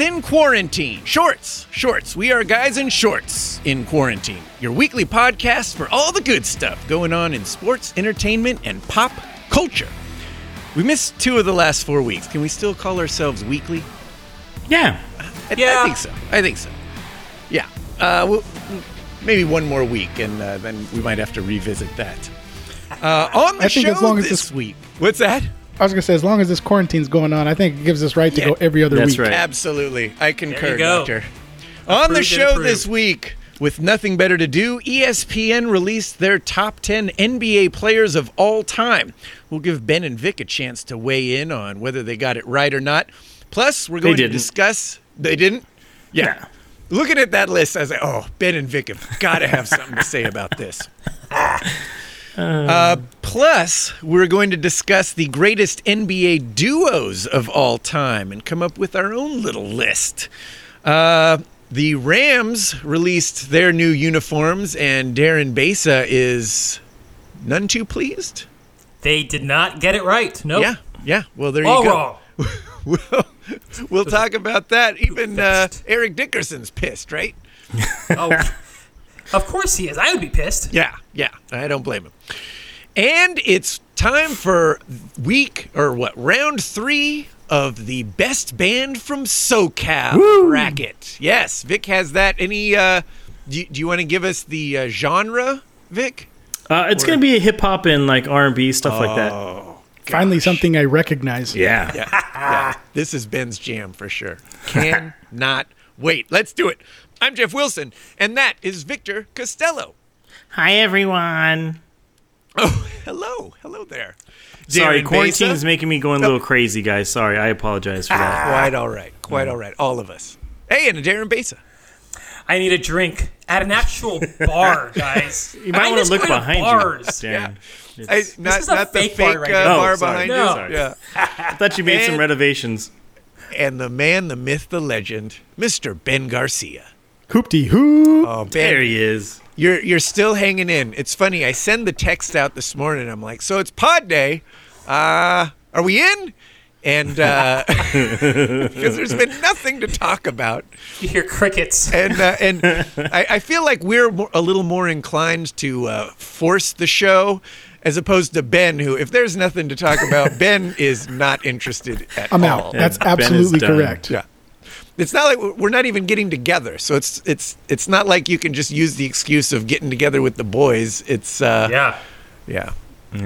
We are guys in quarantine. Shorts, shorts. We are guys in shorts in quarantine. Your weekly podcast for all the good stuff going on in sports, entertainment, and pop culture. We missed two of the last four weeks. Can we still call ourselves weekly? Yeah. I, Yeah. I think so. I think so. Yeah. Uh, we'll, maybe one more week, and uh, then we might have to revisit that. Uh, on the I think show as long as this this- week. What's that? I was gonna say, as long as this quarantine's going on, I think it gives us right to Yeah. go every other That's week. right. Absolutely. I concur, you go. Doctor. On the show this week, with nothing better to do, ESPN released their top 10 NBA players of all time. We'll give Ben and Vic a chance to weigh in on whether they got it right or not. Plus, we're going to discuss. They didn't? Yeah. Looking at that list, I was like, oh, Ben and Vic have got to have something to say about this. Uh, plus, we're going to discuss the greatest NBA duos of all time and come up with our own little list. Uh, the Rams released their new uniforms, and Darren Besa is none too pleased. They did not get it right. No. Yeah, yeah. Well, there All you go. wrong. We'll, we'll talk about that. Even uh, Eric Dickerson's pissed, right? Oh, of course he is. I would be pissed. Yeah, yeah. I don't blame him. And it's time for week or what round three of the best band from SoCal bracket. Yes, Vic has that. Any? Uh, do, you, do you want to give us the uh, genre, Vic? Uh, it's gonna be hip hop and like R and B stuff like that. Finally, something I recognize. Yeah. Yeah, yeah. This is Ben's jam for sure. Can not wait. Let's do it. I'm Jeff Wilson, and that is Victor Costello. Hi everyone. Oh, hello, hello there. Sorry, Darren quarantine Besa? is making me going a little crazy, guys. Sorry, I apologize for that. Quite all right. Quite all right. All of us. Hey, and Darren Besa. I need a drink at an actual bar, guys. You might I want to look going behind bars. you. Darren. I, It's- not is a not the fake fake bar right uh, now. bar Oh, behind No. you. Sorry. Yeah. I thought you made some renovations. And the man, the myth, the legend, Mr. Ben Garcia. Hoopty hoo. Oh, There he is. you're you're still hanging in. It's funny. I send the text out this morning. I'm like, so it's pod day. Uh, are we in? And uh, because there's been nothing to talk about. You hear crickets. and uh, and I, I feel like we're more, a little more inclined to uh, force the show as opposed to Ben, who, if there's nothing to talk about, Ben is not interested at I'm all. out. That's Ben absolutely correct. Yeah. It's not like we're- we're not even getting together, so it's it's it's not like you can just use the excuse of getting together with the boys. It's uh, Yeah. yeah.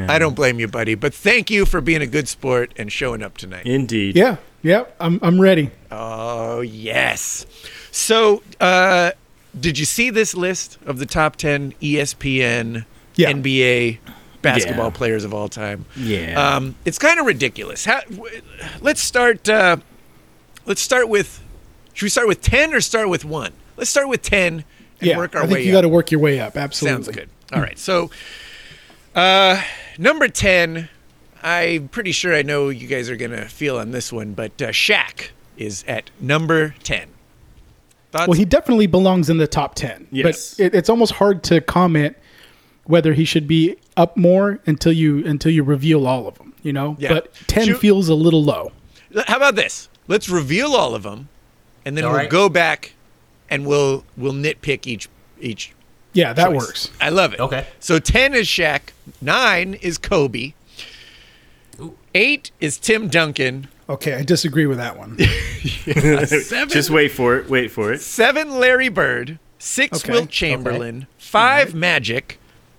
I don't blame you, buddy, but thank you for being a good sport and showing up tonight. Indeed. Yeah. Yeah. I'm I'm ready. Oh, yes. So, uh, did you see this list of the top 10 ESPN Yeah. NBA basketball Yeah. players of all time? Yeah. Um, it's kind of ridiculous. How, w- let's start. Uh, let's start with. Should we start with 10 or start with one? Let's start with 10 and Yeah. work our way. I think you got to work your way up. Absolutely. Sounds good. All right. So, uh, number 10, I'm pretty sure I know you guys are going to feel on this one, but uh, Shaq is at number 10. Thoughts? Well, he definitely belongs in the top 10. Yes. But it, it's almost hard to comment whether he should be up more until you until you reveal all of them, you know? Yeah. But 10 Shoot- feels a little low. How about this? Let's reveal all of them, and then All we'll right. go back and we'll we'll nitpick each each. Yeah, that choice. works. I love it. Okay. So 10 is Shaq, 9 is Kobe, Ooh. 8 is Tim Duncan, Okay, I disagree with that one. seven, Just wait for it. Wait for it. seven Larry Bird, six Okay. Wilt Chamberlain, five Magic,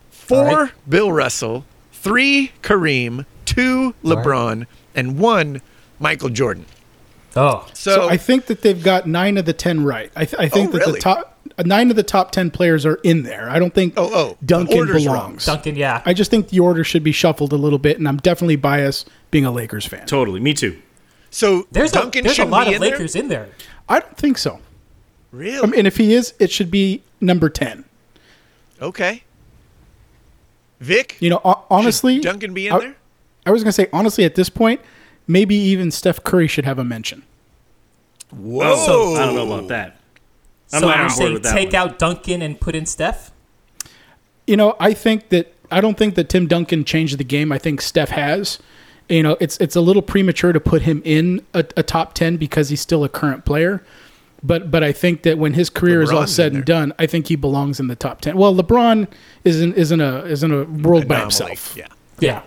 four All right. Bill Russell, three Kareem, two right. LeBron, and one Michael Jordan. Oh. So, So I think that they've got nine of the 10 right. I, th- I think Oh, that really? the top uh, nine of the top 10 players are in there. I don't think Oh, oh, Duncan order's wrong. belongs. Duncan, yeah. I just think the order should be shuffled a little bit, and I'm definitely biased being a Lakers fan. Totally. Me too. so there's Duncan a, there's a lot be of in Lakers in there. I don't think so. Really? I mean, if he is, it should be number 10. okay. Vic, You know, honestly, should Duncan be in I, there? I was going to say, honestly, at this point, maybe even Steph Curry should have a mention. Whoa! Oh, I don't know about that. I'm so not you're saying take one. out Duncan and put in Steph? You know, I think that I don't think that Tim Duncan changed the game. I think Steph has, you know, it's it's a little premature to put him in a, a top ten because he's still a current player. But but I think that when his career is all said and done, I think he belongs in the top ten. Well, LeBron isn't isn't a isn't a world by Anomaly. himself. Yeah. Yeah.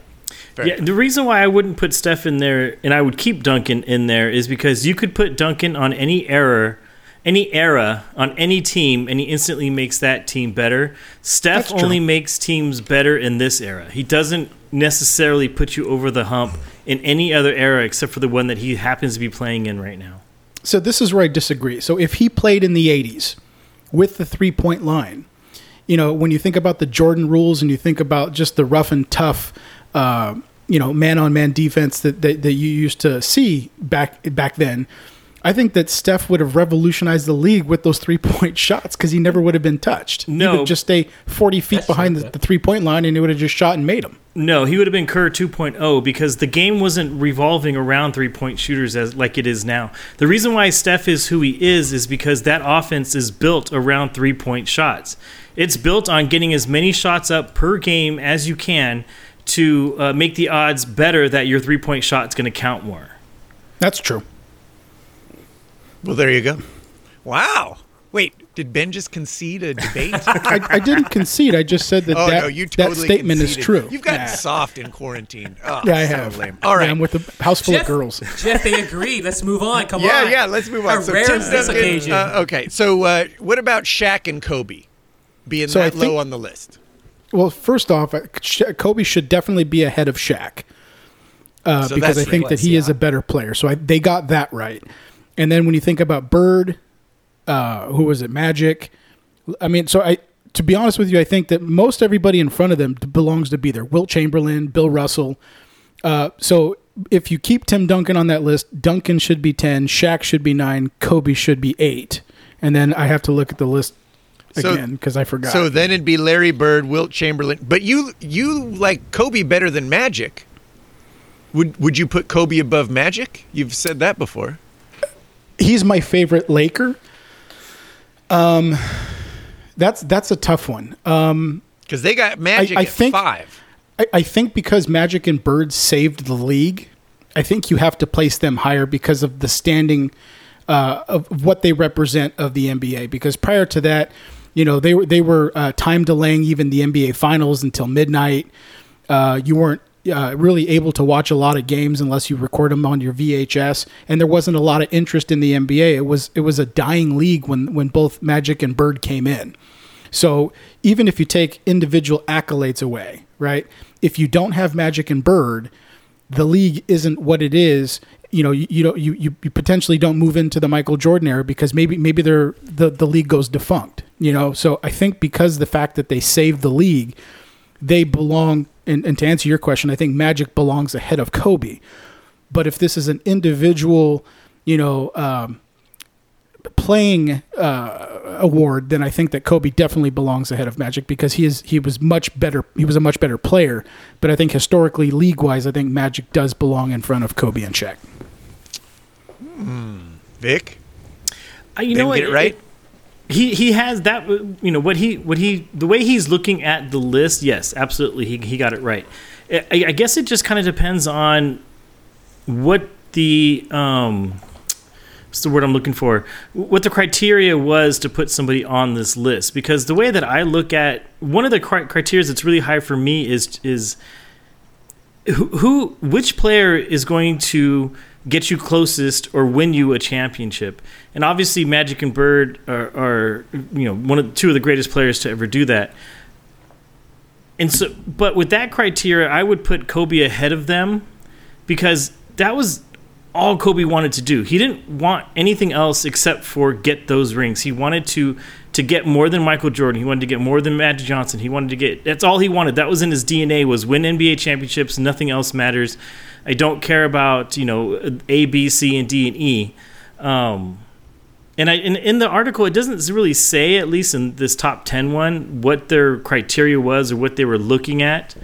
Fair Yeah, the reason why I wouldn't put Steph in there and I would keep Duncan in there is because you could put Duncan on any error, any era on any team, and he instantly makes that team better. Steph That's true. only makes teams better in this era. He doesn't necessarily put you over the hump in any other era except for the one that he happens to be playing in right now. So this is where I disagree. So if he played in the '80s with the three point line, you know, when you think about the Jordan rules and you think about just the rough and tough, uh, you know, man on man defense that, that that you used to see back back then. I think that Steph would have revolutionized the league with those three point shots because he never would have been touched. he No. would just stay forty feet behind the, the three point line and he would have just shot and made them. No, he would have been Kerr 2.0 because the game wasn't revolving around three point shooters as like it is now. The reason why Steph is who he is is because that offense is built around three point shots. It's built on getting as many shots up per game as you can to uh, make the odds better that your three point shot is going to count more. That's true. Well, there you go. Wow. Wait, did Ben just concede a debate? I, I didn't concede. I just said that oh that, no, you totally that statement is true. You've gotten Yeah. soft in quarantine. Oh, Yeah, I so have. lame. All right. Yeah, I'm with a house full Jeff, of girls. Jeff, they agreed. Let's move on. Come yeah, on. yeah. Yeah. Let's move on. How so rare Tim this Duncan. occasion? Uh, okay, so uh, what about Shaq and Kobe being So I that low on the list? Well, first off, uh, Kobe should definitely be ahead of Shaq uh, So because I think that he is a better player. So I, they got that right. And then when you think about Bird, uh, who was it, Magic? I mean, so I to be honest with you, I think that most everybody in front of them belongs to be there. Wilt Chamberlain, Bill Russell. Uh, so if you keep Tim Duncan on that list, Duncan should be ten, Shaq should be nine, Kobe should be eight, and then I have to look at the list So- again because I forgot. So then it'd be Larry Bird, Wilt Chamberlain. But you you like Kobe better than Magic. Would would you put Kobe above Magic? You've said that before. he's my favorite Laker. Um, that's that's a tough one. Um, Because they got Magic I at think- five. I, I think because Magic and Bird saved the league, I think you have to place them higher because of the standing uh, of what they represent of the NBA. Because prior to that, you know, they were they were uh, time delaying even the NBA finals until midnight. Uh, you weren't uh, really able to watch a lot of games unless you record them on your VHS, and there wasn't a lot of interest in the NBA. It was it was a dying league when when both Magic and Bird came in. So even if you take individual accolades away, right? If you don't have Magic and Bird, the league isn't what it is. You know, you, you don't you, you potentially don't move into the Michael Jordan era because maybe maybe they're the the league goes defunct. You know, so I think because the fact that they saved the league, they belong. And, and to answer your question, I think Magic belongs ahead of Kobe. But if this is an individual, you know, um, playing uh, award, then I think that Kobe definitely belongs ahead of Magic because he is he was much better. He was a much better player. But I think historically, league wise, I think Magic does belong in front of Kobe and Shaq. Vic, Uh, you didn't know what? get it right. He he has that you know what he what he the way he's looking at the list yes absolutely he, he got it right. I, I guess it just kind of depends on what the um what's the word i'm looking for? What the criteria was to put somebody on this list because the way that i look at one of the cri- criteria that's really high for me is is who, who which player is going to get you closest or win you a championship. And obviously magic and bird are, are you know one of two of the greatest players to ever do that. And so but with that criteria i would put kobe ahead of them because that was all kobe wanted to do. He didn't want anything else except for get those rings. He wanted to to get more than michael jordan. He wanted to get more than magic johnson. He wanted to get that's all he wanted. That was in his dna was win nba championships. Nothing else matters i don't care about you know a b c and d and e um, and I in, in the article it doesn't really say at least in this top 10 one what their criteria was or what they were looking at.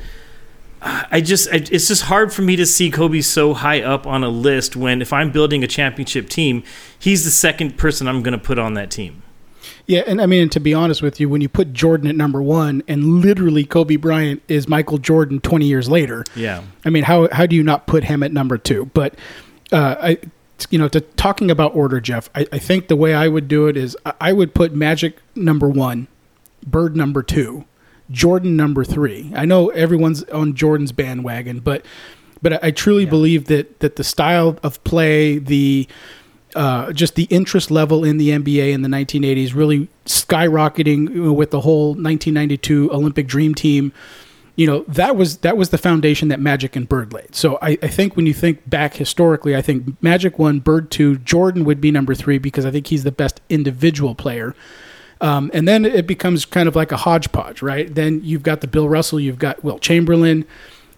I just I, it's just hard for me to see Kobe so high up on a list when if I'm building a championship team, he's the second person I'm going to put on that team. Yeah, and I mean, to be honest with you, when you put Jordan at number one, and literally Kobe Bryant is Michael Jordan twenty years later, Yeah. I mean, how how do you not put him at number two? But uh, I, you know, to talking about order, Jeff, I, I think the way I would do it is I- would put Magic number one, Bird number two, Jordan number three. I know everyone's on Jordan's bandwagon, but but I, I truly believe that that the style of play, the uh, just the interest level in the NBA in the 1980s really skyrocketing with the whole 1992 Olympic Dream Team. You know that was that was the foundation that Magic and Bird laid. So I, I think when you think back historically, I think Magic one, Bird two, Jordan would be number three because I think he's the best individual player. Um, and then it becomes kind of like a hodgepodge, right? Then you've got the Bill Russell, you've got Wilt Chamberlain,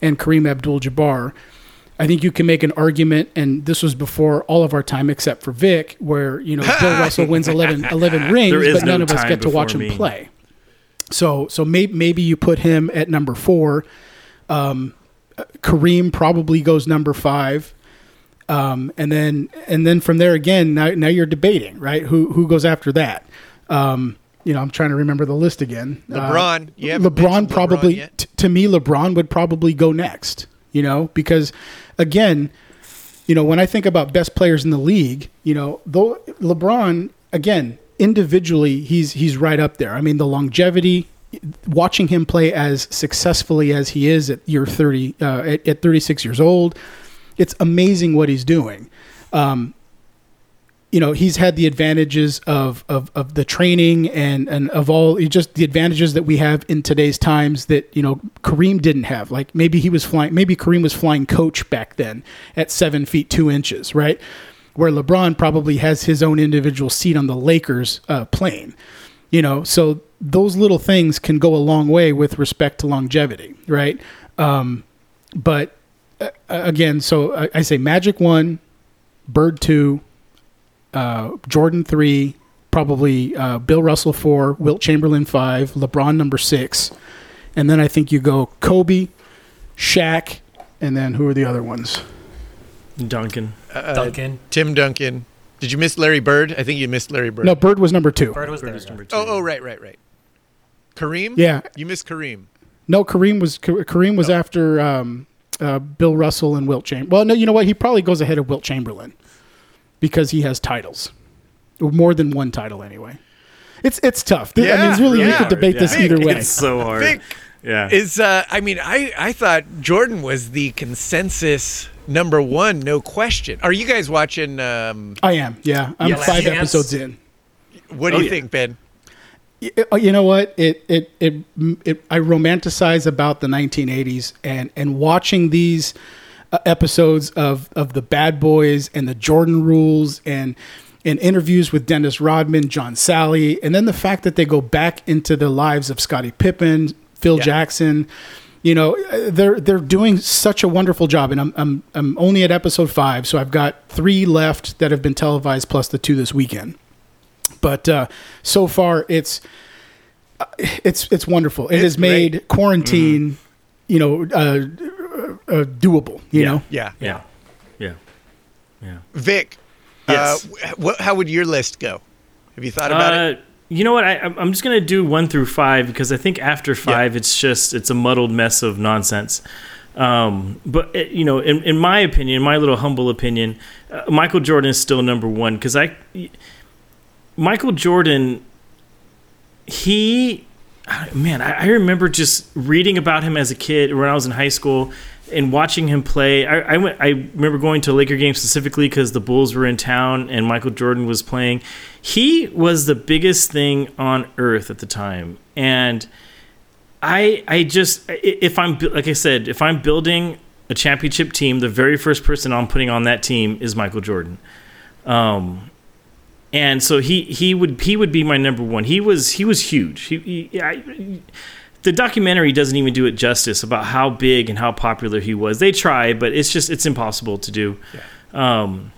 and Kareem Abdul-Jabbar. I think you can make an argument, and this was before all of our time except for Vic, where you know Bill Russell wins 11, 11 rings, but none of us get to watch before him me. play. So, so maybe maybe you put him at number four. Um, Kareem probably goes number five, um, and then and then from there again. Now, now you're debating, right? Who who goes after that? Um, you know, I'm trying to remember the list again. Uh, LeBron. You haven't LeBron probably LeBron t- to me LeBron would probably go next, you know, because again, you know, when I think about best players in the league, you know, though LeBron again, individually he's he's right up there. I mean, the longevity watching him play as successfully as he is at year 30 uh, at, at 36 years old, it's amazing what he's doing. Um, you know he's had the advantages of, of, of the training and, and of all just the advantages that we have in today's times that you know Kareem didn't have. Like maybe he was flying maybe Kareem was flying coach back then at seven feet two inches right? Where LeBron probably has his own individual seat on the Lakers uh, plane you know? So those little things can go a long way with respect to longevity right? Um, but uh, again so I, I say Magic one Bird two uh, Jordan three, probably uh, Bill Russell four, Wilt Chamberlain five, LeBron number six, and then I think you go Kobe, Shaq, and then who are the other ones? Duncan. Uh, Duncan. Tim Duncan. Did you miss Larry Bird? I think you missed Larry Bird. No, Bird was number two. Bird was. Bird is yeah. number two. Oh, oh, right, right, right. Kareem. Yeah, You missed Kareem. no, Kareem was Kareem was after um, uh, Bill Russell and Wilt Chamberlain. Well, no, you know what? He probably goes ahead of Wilt Chamberlain because he has titles, or more than one title anyway. It's it's tough. I mean, it's really we yeah. could debate this Yeah. either way. It's so hard. Vic yeah. is. Uh, I mean, I I thought Jordan was the consensus number one, no question. Are you guys watching? Um, I am. Yeah, I'm Yeah, five Last Dance. episodes in. what do Oh, you yeah. think, Ben? Uh, you know what it, it it it I romanticize about the 1980s and and watching these uh, episodes of of the Bad Boys and the Jordan Rules and and interviews with Dennis Rodman, John Salley, and then the fact that they go back into the lives of Scottie Pippen, Phil Yeah. Jackson. You know, uh, they're they're doing such a wonderful job, and I'm I'm I'm only at episode five, so I've got three left that have been televised, plus the two this weekend but uh, so far it's uh, it's it's wonderful. It It's has made quarantine, you know, uh, uh, doable. You Yeah. know, Yeah, yeah. Yeah. Yeah. Vic. Yes. Uh, wh- how would your list go? Have you thought about it? Uh, you know what? I, I'm I'm just gonna do one through five because I think after five, it's just it's a muddled mess of nonsense. Um, but uh, you know, in, in my opinion, my little humble opinion, uh, Michael Jordan is still number one because I, Michael Jordan, he, man, I, remember just reading about him as a kid when I was in high school and watching him play. I, I went. I remember going to a Laker game specifically because the Bulls were in town and Michael Jordan was playing. He was the biggest thing on earth at the time, and I I just if I'm like I said, if I'm building a championship team, the very first person I'm putting on that team is Michael Jordan. Um, and so he he would he would be my number one. He was he was huge. He, he I, the documentary doesn't even do it justice about how big and how popular he was. They try, but it's just it's impossible to do. Um,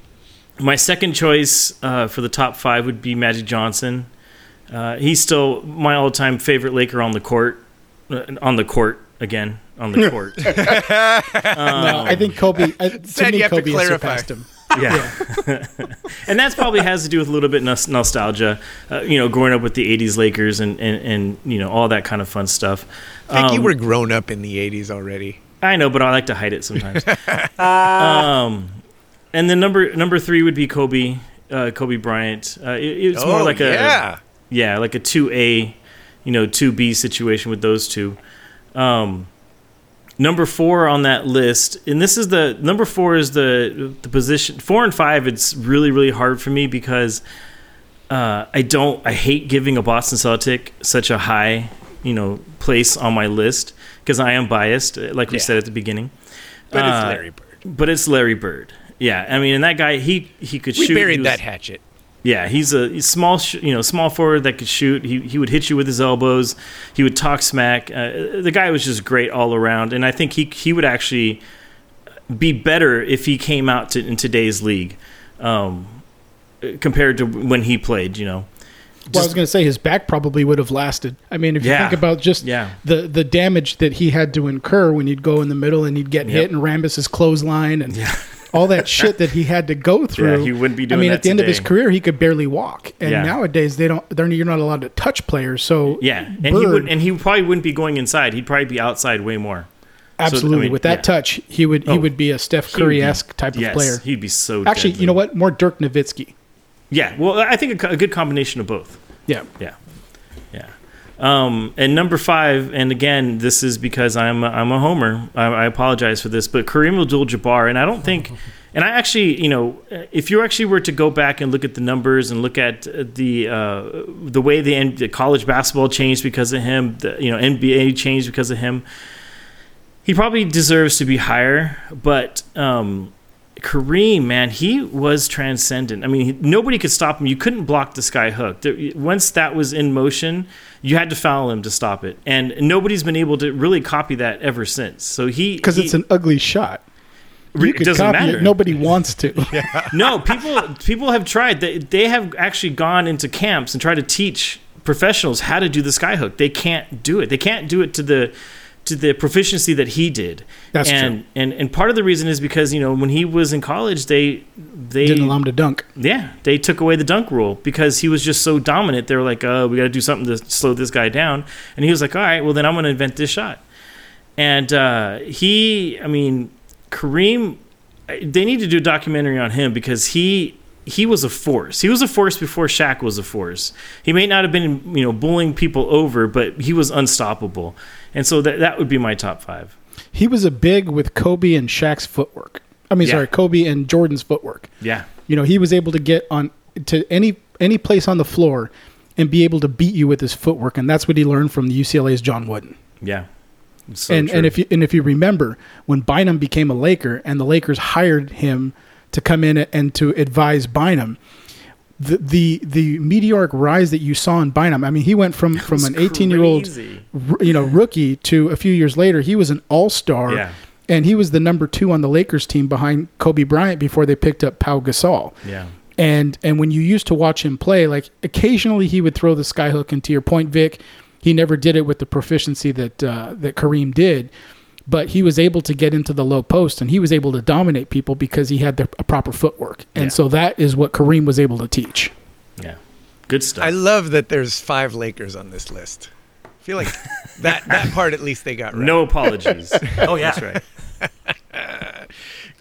my second choice uh, for the top five would be Magic Johnson. Uh, he's still my all-time favorite Laker on the court. Uh, on the court again, on the court. no, I think Kobe. I, to Said me, you have to Kobe has clarify. surpassed him. Yeah, and that's probably has to do with a little bit nos- nostalgia. Uh, you know, growing up with the '80s Lakers and, and and you know all that kind of fun stuff. I think you Um, were grown up in the 80s already. I know, but I like to hide it sometimes. um, and then number number three would be Kobe, uh, Kobe Bryant. Uh, it, it's more Oh, like a yeah. yeah, like a two A, you know, two B situation with those two. Um, number four on that list, and this is the number four is the the position four and five. It's really really hard for me because uh, I don't I hate giving a Boston Celtic such a high you know place on my list because I am biased, like we Yeah. said at the beginning. But it's Uh, Larry Bird. But it's Larry Bird. Yeah, I mean, and that guy he he could We shoot. He buried was- that hatchet. Yeah, he's a he's small, sh- you know, small forward that could shoot. He he would hit you with his elbows. He would talk smack. Uh, the guy was just great all around, and I think he he would actually be better if he came out to in today's league, um, compared to when he played. You know, Well, I was going to say his back probably would have lasted. I mean, if you Yeah. think about just Yeah. the the damage that he had to incur when you'd go in the middle and he'd get Yep. hit and Rambis's clothesline and all that shit that he had to go through. he wouldn't be doing. I mean, at the end of his career, he could barely walk, and Yeah. nowadays they don't. They're you're not allowed to touch players. So yeah, and he would and he probably wouldn't be going inside. He'd probably be outside way more. absolutely, mean, with that yeah. touch, he would he Oh, would be a Steph Curry esque type of yes, player. He'd be so. Actually, deadly. you know what? More Dirk Nowitzki. Yeah, well, I think a, a good combination of both. Yeah. Yeah, yeah. Um, and number five, and again, this is because I'm a, I'm a homer. I, I apologize for this, but Kareem Abdul-Jabbar, and I don't think, and I actually, you know, if you actually were to go back and look at the numbers and look at the uh, the way the, the college basketball changed because of him, the, you know, NBA changed because of him. He probably deserves to be higher, but um, Kareem, man, he was transcendent. I mean, he, nobody could stop him. You couldn't block the sky hook. Once that was in motion, you had to foul him to stop it, and nobody's been able to really copy that ever since. So he Because it's an ugly shot. You it could doesn't copy matter. it. Nobody wants to. no, people people have tried. They, they have actually gone into camps and tried to teach professionals how to do the skyhook. They can't do it. They can't do it to the to the proficiency that he did. That's and, And and part of the reason is because you know when he was in college, they they Didn't allow him to dunk. yeah they took away the dunk rule because he was just so dominant. They were like, oh, we got to do something to slow this guy down. And he was like, all right, well then I'm going to invent this shot. And uh, he, I mean, Kareem, they need to do a documentary on him because he he was a force. He was a force before Shaq was a force. He may not have been you know bullying people over, but he was unstoppable. And so that that would be my top five. He was a big with Kobe and Shaq's footwork. I mean, Yeah. sorry, Kobe and Jordan's footwork. Yeah, You know, he was able to get on to any any place on the floor and be able to beat you with his footwork, and that's what he learned from the UCLA's John Wooden. yeah. So and and if you and if you remember when Bynum became a Laker and the Lakers hired him to come in and to advise Bynum, the the the meteoric rise that you saw in Bynum. I mean, he went from from an 18 year old you know rookie to a few years later he was an all star. Yeah. And he was the number two on the Lakers team behind Kobe Bryant before they picked up Pau Gasol. yeah. And and when you used to watch him play, like occasionally he would throw the skyhook. And to your point, Vic, he never did it with the proficiency that uh, that Kareem did. But he was able to get into the low post, and he was able to dominate people because he had the a proper footwork. And Yeah. so that is what Kareem was able to teach. Yeah. Good stuff. I love that there's five Lakers on this list. I feel like that that part at least they got right. no apologies. Oh yeah. That's right.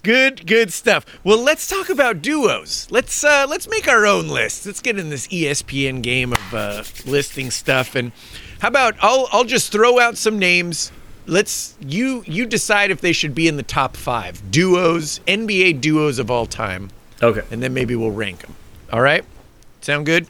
Good, good stuff. Well, let's talk about duos. Let's uh, let's make our own list. Let's get in this ESPN game of uh, listing stuff. And how about I'll I'll just throw out some names. Let's you you decide if they should be in the top five duos, NBA duos of all time, Okay. and then maybe we'll rank them. All right, sound good?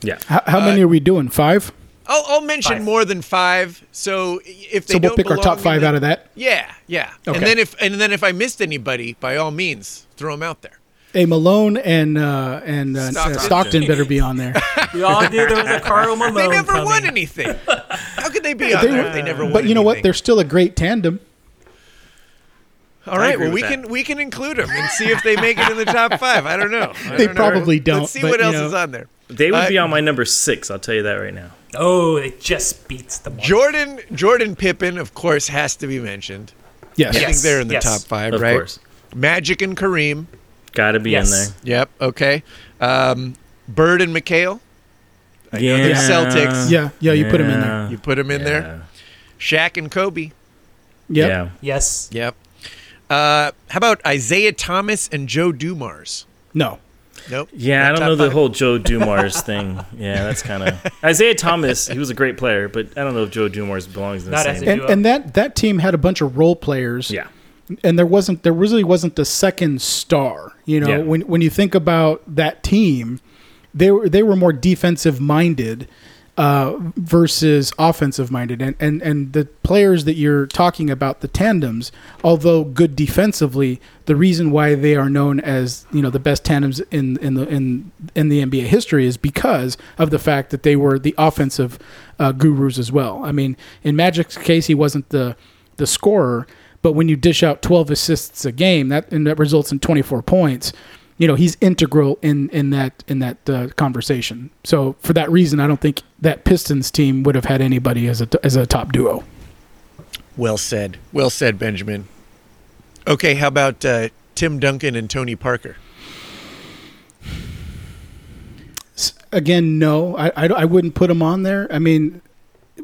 Yeah. How, how Uh, many are we doing? Five. I'll, I'll mention Five. more than five. So if they So we'll don't pick our top five the- out of that. Yeah, yeah. Okay. And then if and then if I missed anybody, by all means, throw them out there. Hey, Malone and uh, and uh, Stockton. Stockton. Stockton better be on there. We all knew there was a Karl Malone They never coming. won anything. How could they be on They there were- they never won but you know what? They're still a great tandem. All right, well we that. can we can include them and see if they make it in the top five. I don't know. I They don't know. probably don't, Let's see but, what else know. is on there. They would Uh, be on my number six. I'll tell you that right now. Oh, it just beats the one. Jordan Jordan Pippen, of course, has to be mentioned. Yes. I think they're in the yes. top five, Of right? course. Magic and Kareem. Got to be Yes. in there. Yep. Okay. Um, Bird and McHale. I know Yeah. they're Celtics. Yeah, yeah, you put them in there. You put them in there. Shaq and Kobe. Yep. Yeah. Yes. Yep. Uh, how about Isiah Thomas and Joe Dumars? No. Nope. Yeah, I don't top know the whole Joe Dumars thing. Yeah, that's kind of Isiah Thomas. He was a great player, but I don't know if Joe Dumars belongs in the Not same. And, and that that team had a bunch of role players. yeah, and there wasn't there really wasn't the second star. You know, Yeah. when when you think about that team, they were they were more defensive minded uh, versus offensive minded, and, and and the players that you're talking about, the tandems, although good defensively, the reason why they are known as you know the best tandems in in the in in the NBA history is because of the fact that they were the offensive uh, gurus as well. I mean, in Magic's case, he wasn't the the scorer, but when you dish out 12 assists a game, that and that results in 24 points. You know he's integral in in that in that uh, conversation. So for that reason, I don't think that Pistons team would have had anybody as a as a top duo. Well said. Well said, Benjamin. Okay, how about uh, Tim Duncan and Tony Parker? Again, no, I, I I wouldn't put him on there. I mean,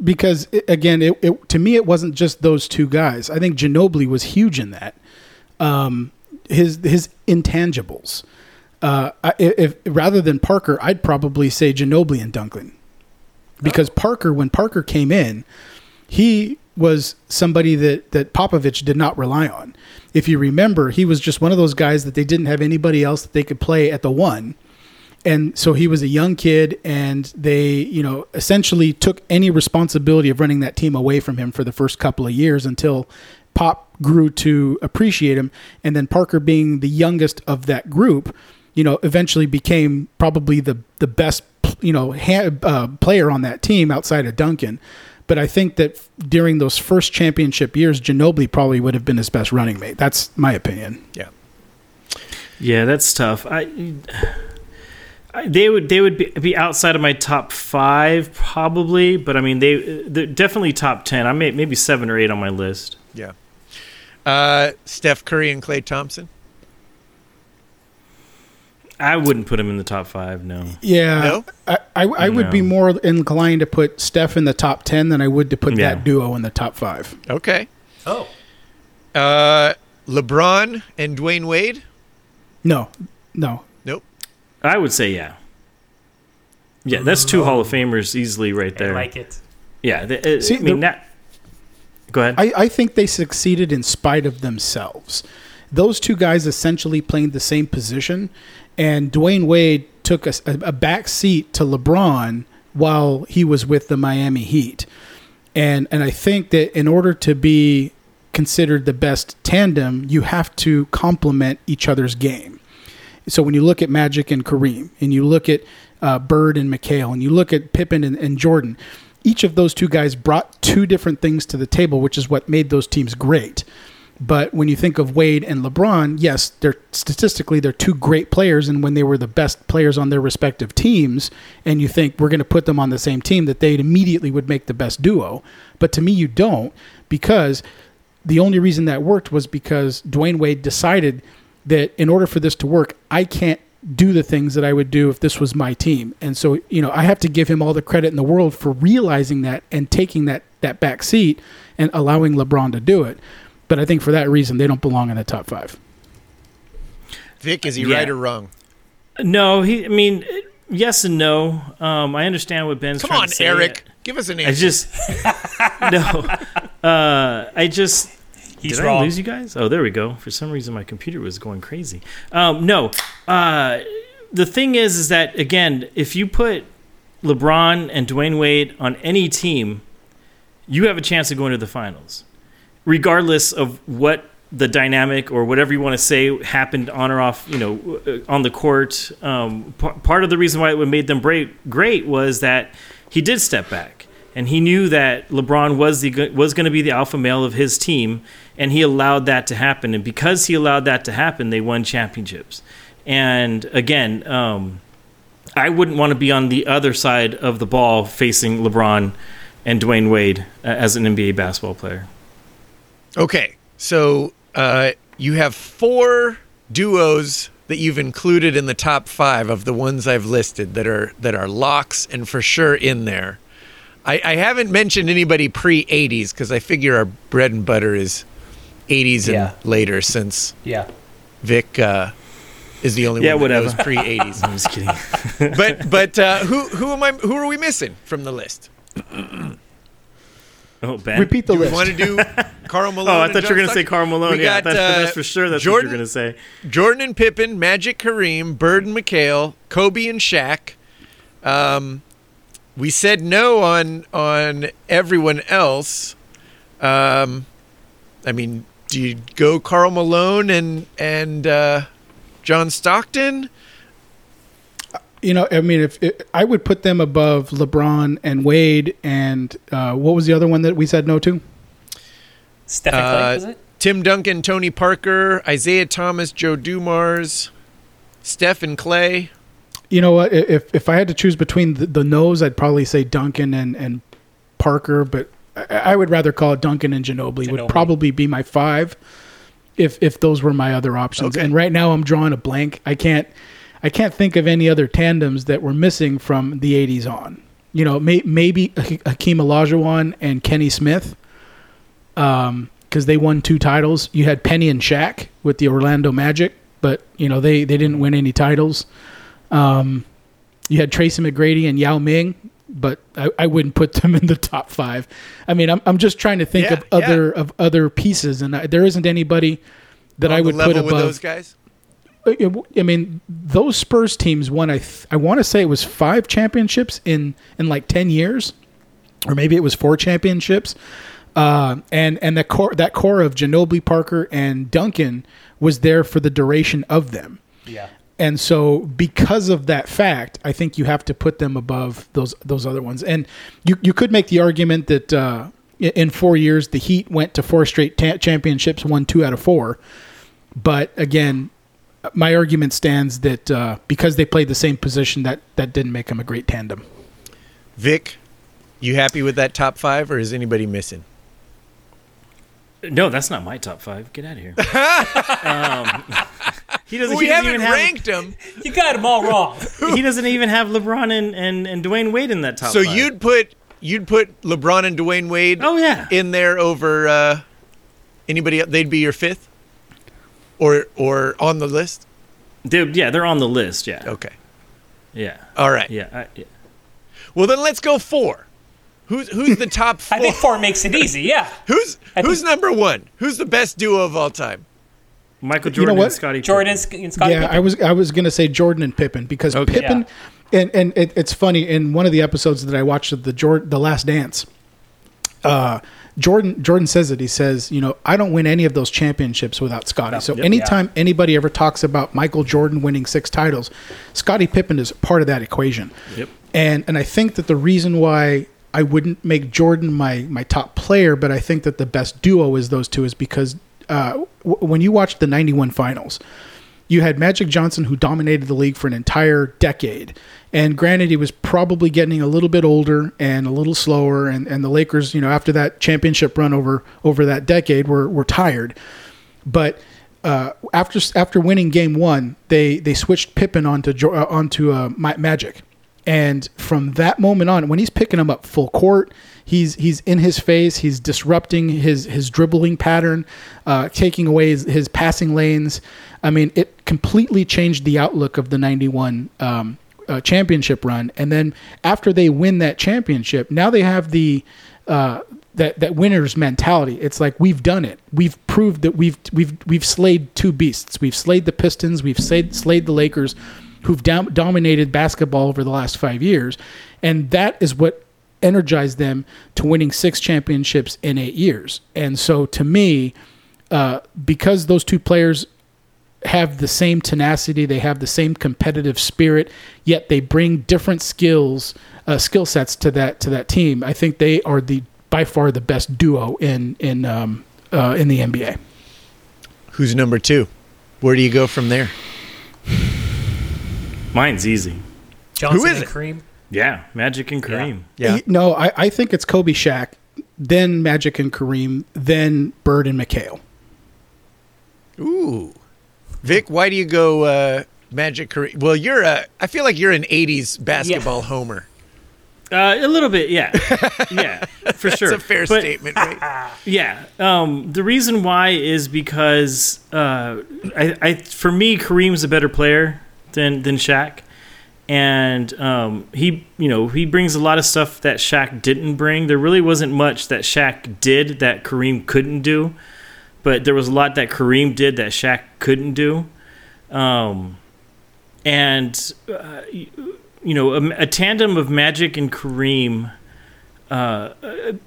because it, again, it, it to me it wasn't just those two guys. I think Ginobili was huge in that. Um, his his intangibles. Uh, if rather than Parker, I'd probably say Ginobili and Duncan, because Parker, when Parker came in, he was somebody that that Popovich did not rely on. If you remember, he was just one of those guys that they didn't have anybody else that they could play at the one and so he was a young kid and they you know essentially took any responsibility of running that team away from him for the first couple of years until pop grew to appreciate him and then parker being the youngest of that group you know eventually became probably the the best you know ha- uh, player on that team outside of duncan but I think that during those first championship years, Ginobili probably would have been his best running mate. That's my opinion. Yeah. yeah, that's tough. I, I they would they would be, be outside of my top five probably, but I mean they they're definitely top ten. I may maybe seven or eight on my list. Yeah. Uh, Steph Curry and Klay Thompson. I wouldn't put him in the top five. No. Yeah, No? I, I, I would be more inclined to put Steph in the top ten than I would to put Yeah. that duo in the top five. Okay. Oh. Uh, LeBron and Dwyane Wade. No, no, Nope. I would say yeah. Yeah, that's two Hall of Famers easily right there. I there. like it. yeah, the, uh, See, I mean the- that. Go ahead. I, I think they succeeded in spite of themselves. Those two guys essentially played the same position, and Dwyane Wade took a, a back seat to LeBron while he was with the Miami Heat. And and I think that in order to be considered the best tandem, you have to complement each other's game. So when you look at Magic and Kareem, and you look at uh, Bird and McHale, and you look at Pippen and, and Jordan, each of those two guys brought two different things to the table, which is what made those teams great. But when you think of Wade and LeBron, yes, they're statistically they're two great players, and when they were the best players on their respective teams, and you think we're going to put them on the same team, that they immediately would make the best duo. But to me, you don't, because the only reason that worked was because Dwyane Wade decided that in order for this to work, I can't do the things that I would do if this was my team. And so, you know, I have to give him all the credit in the world for realizing that and taking that that back seat and allowing LeBron to do it. But I think for that reason, they don't belong in the top five. Vic, is he Yeah. right or wrong? no, he. I mean, yes and no. Um, I understand what Ben's Come trying on, to say. Eric. Give us an answer. I just no. Uh, I just He's did wrong. I lose you guys? Oh, there we go. For some reason, my computer was going crazy. Um, no. Uh, the thing is, is that again, if you put LeBron and Dwyane Wade on any team, you have a chance of going to the finals, regardless of what the dynamic or whatever you want to say happened on or off, you know, uh, on the court. Um, p- part of the reason why it made them great, great was that he did step back and he knew that LeBron was the was going to be the alpha male of his team, and he allowed that to happen. And because he allowed that to happen, they won championships. And again, um, I wouldn't want to be on the other side of the ball facing LeBron and Dwyane Wade uh, as an NBA basketball player. Okay, so uh, you have four duos that you've included in the top five of the ones I've listed that are that are locks and for sure in there. I, I haven't mentioned anybody pre '80s because I figure our bread and butter is '80s and later since Yeah. Vic uh, is the only Yeah, one that whatever. knows pre '80s. I'm just kidding. but but uh, who who am I? Who are we missing from the list? Oh, Ben. Repeat the Do we list. want to do Karl Malone? Oh, I thought you were going to say Karl Malone. We yeah, got, that's, uh, that's for sure. That's Jordan, what you're going to say. Jordan and Pippen, Magic Kareem, Bird and McHale, Kobe and Shaq. Um, we said no on on everyone else. Um, I mean, do you go Karl Malone and and uh, John Stockton? You know, I mean, if it, I would put them above LeBron and Wade, and uh, what was the other one that we said no to? Stephen Uh, Klay, was it? Tim Duncan, Tony Parker, Isiah Thomas, Joe Dumars, Stephen Klay. You know what? If if I had to choose between the, the no's, I'd probably say Duncan and and Parker, but I, would rather call it Duncan and Ginobili. Would probably be my five, if if those were my other options. Okay. And right now, I'm drawing a blank. I can't I can't think of any other tandems that were missing from the '80s on. You know, may, maybe Hakeem Olajuwon and Kenny Smith, because they won two titles. You had Penny and Shaq with the Orlando Magic, but you know they they didn't win any titles. Um, you had Tracy McGrady and Yao Ming, but I, I wouldn't put them in the top five. I mean, I'm I'm just trying to think Yeah, of other of other pieces, and I, there isn't anybody that I on the would level put with above. those guys. I mean, those Spurs teams won. I th- I want to say it was five championships in in like ten years, or maybe it was four championships. Uh, and and that core that core of Ginobili, Parker, and Duncan was there for the duration of them. Yeah. And so, because of that fact, I think you have to put them above those those other ones. And you you could make the argument that uh, in four years the Heat went to four straight ta- championships, won two out of four. But again, my argument stands that uh, because they played the same position, that that didn't make them a great tandem. Vic, you happy with that top five, or is anybody missing? No, that's not my top five. Get out of here. um, he doesn't. we he doesn't haven't even have, ranked them. You got them all wrong. He doesn't even have LeBron and, and, and Dwyane Wade in that top. So five. you'd put you'd put LeBron and Dwyane Wade Oh yeah. in there over uh, anybody. else? They'd be your fifth, or or on the list. Dude, yeah, they're on the list. Yeah. Okay, Yeah. all right. Yeah. I, yeah. Well, then let's go four. Who's who's the top four? I think four makes it easy. Yeah. who's I who's think- number one? Who's the best duo of all time? Michael You Jordan know what? and Scottie. Jordan and Scottie yeah, Pippen. I was I was gonna say Jordan and Pippen because Okay. Pippen, and and it, it's funny in one of the episodes that I watched of the Jordan the Last Dance. Uh, Jordan Jordan says it. He says, you know, I don't win any of those championships without Scottie. So Yep. anytime anybody ever talks about Michael Jordan winning six titles, Scottie Pippen is part of that equation. Yep. And and I think that the reason why I wouldn't make Jordan my my top player, but I think that the best duo is those two is because uh, w- when you watch the '91 finals, you had Magic Johnson who dominated the league for an entire decade. And granted, he was probably getting a little bit older and a little slower. And, and the Lakers, you know, after that championship run over over that decade, were were tired. But uh, after after winning Game One, they they switched Pippen onto uh, onto uh, Magic, and from that moment on, when he's picking him up full court, he's he's in his face, he's disrupting his his dribbling pattern, uh, taking away his, his passing lanes. I mean, it completely changed the outlook of the '91 um, uh, championship run. And then after they win that championship, now they have the uh, that that winner's mentality. It's like we've done it. We've proved that we've we've we've slayed two beasts. We've slayed the Pistons. We've slayed slayed the Lakers, who've dom- dominated basketball over the last five years, and that is what energized them to winning six championships in eight years. And so, to me, uh, because those two players have the same tenacity, they have the same competitive spirit, yet they bring different skills, uh, skill sets to that to that team. I think they are the by far the best duo in in um, uh, in the NBA. Who's number two? Where do you go from there? Mine's easy. Johnson Who is and it? Kareem. Yeah, Magic and Kareem. Yeah. No, I, I think it's Kobe, Shaq, then Magic and Kareem, then Bird and McHale. Ooh. Vic, why do you go uh, Magic Kareem? Well, you're a. I feel like you're an '80s basketball homer. Uh, a little bit, yeah, yeah, for sure. That's a fair But- statement, right? Yeah. Um, the reason why is because uh, I, I, for me, Kareem's a better player than than Shaq, and um, he, you know, he brings a lot of stuff that Shaq didn't bring. There really wasn't much that Shaq did that Kareem couldn't do, but there was a lot that Kareem did that Shaq couldn't do. Um, and uh, you, know, a, a tandem of Magic and Kareem uh,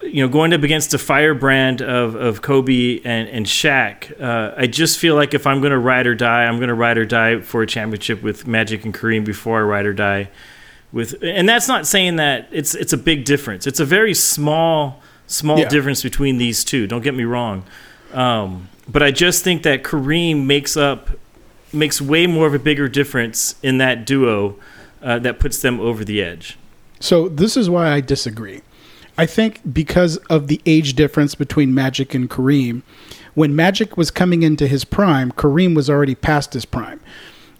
you know, going up against the firebrand of, of Kobe and, and Shaq, uh, I just feel like if I'm going to ride or die, I'm going to ride or die for a championship with Magic and Kareem before I ride or die with. And that's not saying that it's it's a big difference. It's a very small small Yeah. difference between these two. Don't get me wrong, um, but I just think that Kareem makes up makes way more of a bigger difference in that duo uh, that puts them over the edge. So this is why I disagree. I think because of the age difference between Magic and Kareem, when Magic was coming into his prime, Kareem was already past his prime.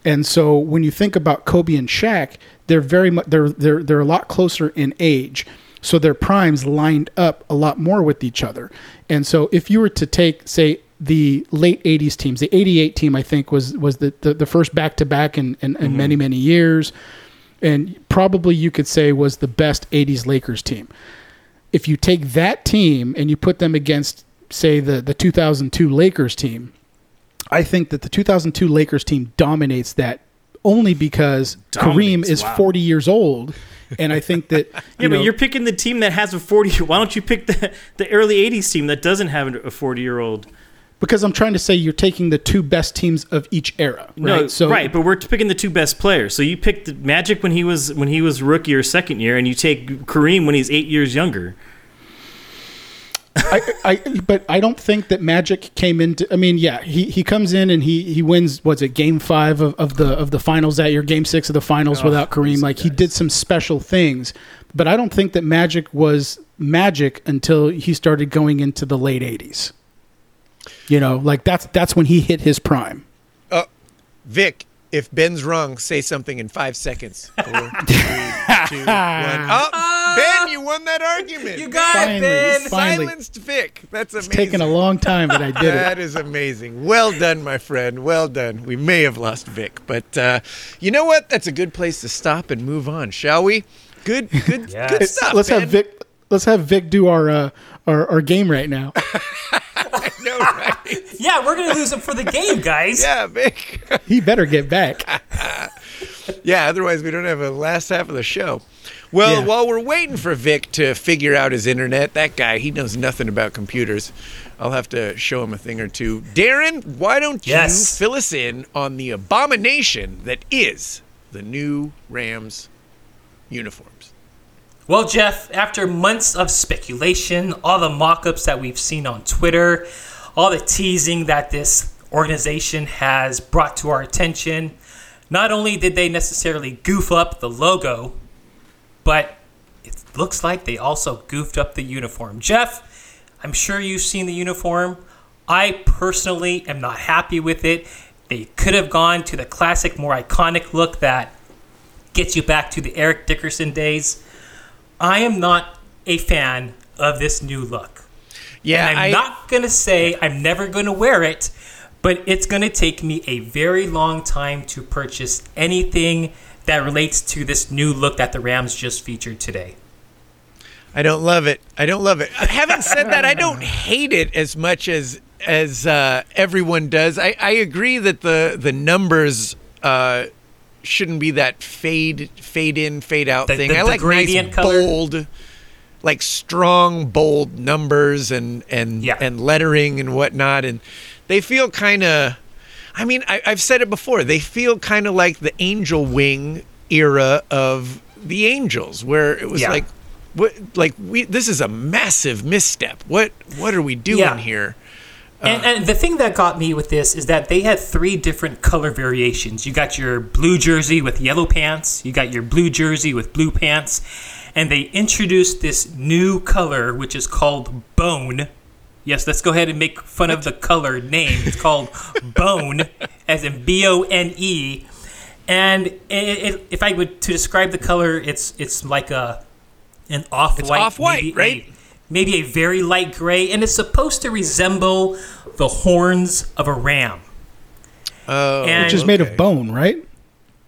And so when you think about Kobe and Shaq, they're very much they're they're they're a lot closer in age. So their primes lined up a lot more with each other. And so if you were to take say the late 80s teams, the 88 team I think was was the the, the first back to back in in, in many mm-hmm. many years and probably you could say was the best 80s Lakers team. If you take that team and you put them against, say, the, the 2002 Lakers team, I think that the 2002 Lakers team dominates that only because Kareem is wow. 40 years old. And I think that. Yeah, you but know, you're picking the team that has a 40. Why don't you pick the the early 80s team that doesn't have a 40 year old? Because I'm trying to say you're taking the two best teams of each era. No, right? So, right. But we're picking the two best players. So you picked Magic when he was when he was rookie or second year, and you take Kareem when he's eight years younger. I, I, but I don't think that Magic came into. I mean, yeah, he, he comes in and he, he wins. What's it? Game five of, of the of the finals that year. Game six of the finals oh, without Kareem. Like he did some special things, but I don't think that Magic was Magic until he started going into the late '80s. You know, like that's that's when he hit his prime. Vic, if Ben's wrong, say something in five seconds. Four, three, two, one. Oh, Ben, you won that argument. You got Finally, it, Ben. finally. Silenced Vic. That's amazing. It's taken a long time, but I did it. That is amazing. Well done, my friend. Well done. We may have lost Vic, but uh, you know what? That's a good place to stop and move on, shall we? Good, good, Yes. good stuff. let's Ben. have Vic. Let's have Vic do our uh, our, our game right now. No, right? Yeah, we're gonna lose him for the game, guys. Yeah, Vic. He better get back. yeah, otherwise we don't have a last half of the show. Well, Yeah. while we're waiting for Vic to figure out his internet, that guy, he knows nothing about computers. I'll have to show him a thing or two. Darren, why don't you fill us in on the abomination that is the new Rams uniforms? Well, Jeff, after months of speculation, all the mock ups that we've seen on Twitter, all the teasing that this organization has brought to our attention, not only did they necessarily goof up the logo, but it looks like they also goofed up the uniform. Jeff, I'm sure you've seen the uniform. I personally am not happy with it. They could have gone to the classic, more iconic look that gets you back to the Eric Dickerson days. I am not a fan of this new look. Yeah, And I'm I, not going to say I'm never going to wear it, but it's going to take me a very long time to purchase anything that relates to this new look that the Rams just featured today. I don't love it. I don't love it. Having said that, I don't hate it as much as as uh, everyone does. I, I agree that the the numbers uh, shouldn't be that fade fade in fade out The- thing. the- I the like gradient nice color. bold, like strong bold numbers and and Yeah. and lettering and whatnot. And they feel kind of. I mean, I, I've said it before. They feel kind of like the angel wing era of the Angels, where it was Yeah. like, what, like we. This is a massive misstep. What, what are we doing Yeah. here? And, uh, and the thing that got me with this is that they had three different color variations. You got your blue jersey with yellow pants, you got your blue jersey with blue pants, and they introduced this new color, which is called bone, Yes, let's go ahead and make fun of the color name. It's called Bone, as in B O N E. And it, it, if I would to describe the color, it's it's like a an off white, off-white, maybe right? A, maybe a very light gray, and it's supposed to resemble the horns of a ram, Oh, And- Which is made okay. of bone, right?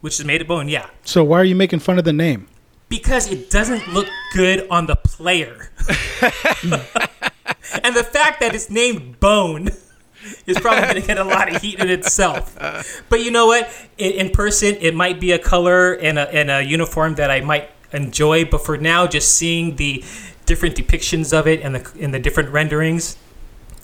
which is made of bone. Yeah, So why are you making fun of the name? Because it doesn't look good on the player. and the fact that it's named Bone is probably going to get a lot of heat in itself. But you know what? In, in person, it might be a color and a, and a uniform that I might enjoy. But for now, just seeing the different depictions of it and the, and the different renderings,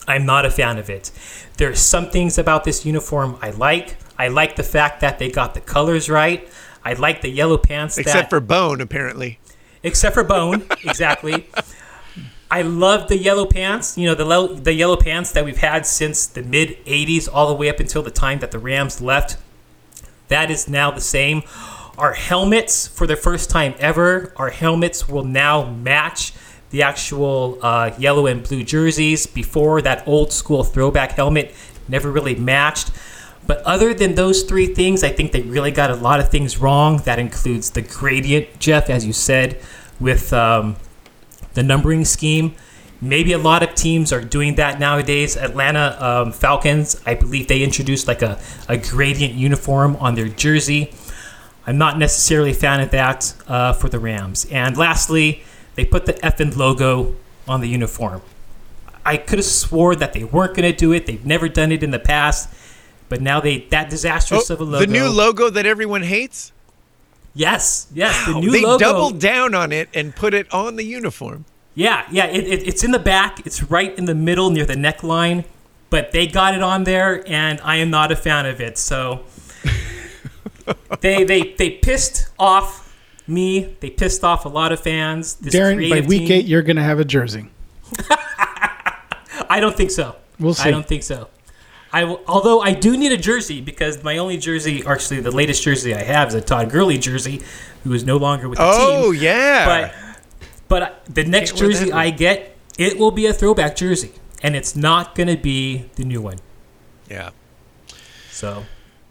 I'm not a fan of it. There's some things about this uniform I like. I like the fact that they got the colors right. I like the yellow pants. Except that, for Bone, apparently. except for bone exactly i love the yellow pants you know the, lo- the yellow pants that we've had since the mid 80s all the way up until the time that the rams left that is now the same our helmets for the first time ever our helmets will now match the actual uh, yellow and blue jerseys before that old school throwback helmet never really matched but other than those three things, I think they really got a lot of things wrong. That includes the gradient, Jeff, as you said, with um, the numbering scheme. Maybe a lot of teams are doing that nowadays. Atlanta um, Falcons, I believe they introduced like a, a gradient uniform on their jersey. I'm not necessarily a fan of that uh, for the Rams. And lastly, they put the effing logo on the uniform. I could have swore that they weren't going to do it. They've never done it in the past, but now they that disastrous Oh, of a logo. the new logo that everyone hates? Yes, yes, the Wow, new they logo. doubled down on it and put it on the uniform. Yeah, yeah, it, it, it's in the back. It's right in the middle near the neckline, but they got it on there, and I am not a fan of it. So they they they pissed off me. They pissed off a lot of fans. This Darren, by week team. eight, you're going to have a jersey. I don't think so. We'll see. I don't think so. I will, although I do need a jersey because my only jersey, actually the latest jersey I have is a Todd Gurley jersey, who is no longer with the Oh, team. Oh yeah. But but the next Can't jersey. I get, it will be a throwback jersey, and it's not going to be the new one. yeah. So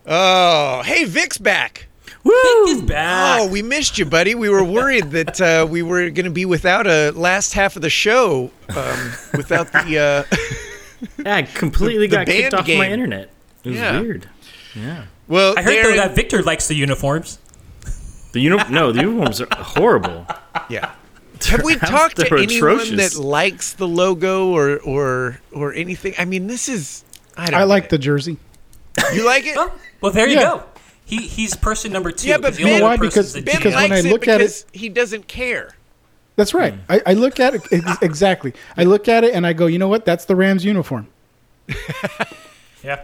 Oh, hey, Vic's back. Vic is back. Oh, we missed you, buddy. We were worried that uh, we were going to be without a last half of the show, um, without the. Uh, Yeah, I completely The got kicked band off my internet. It was Yeah. weird. Yeah. well, I heard though Darren- that Victor likes the uniforms. The uni- no, the uniforms are horrible. Yeah. Have we They're talked to atrocious. anyone that likes the logo or or or anything? I mean, this is. I don't. I like get the jersey. You like it? Oh, well, there you Yeah. go. He he's person number two. Yeah, but 'cause the Ben- only You know why? Because- the Ben because when likes I it look at it- because he doesn't care. That's right. I, I look at it ex- exactly. I look at it and I go, you know what? That's the Rams uniform. yeah.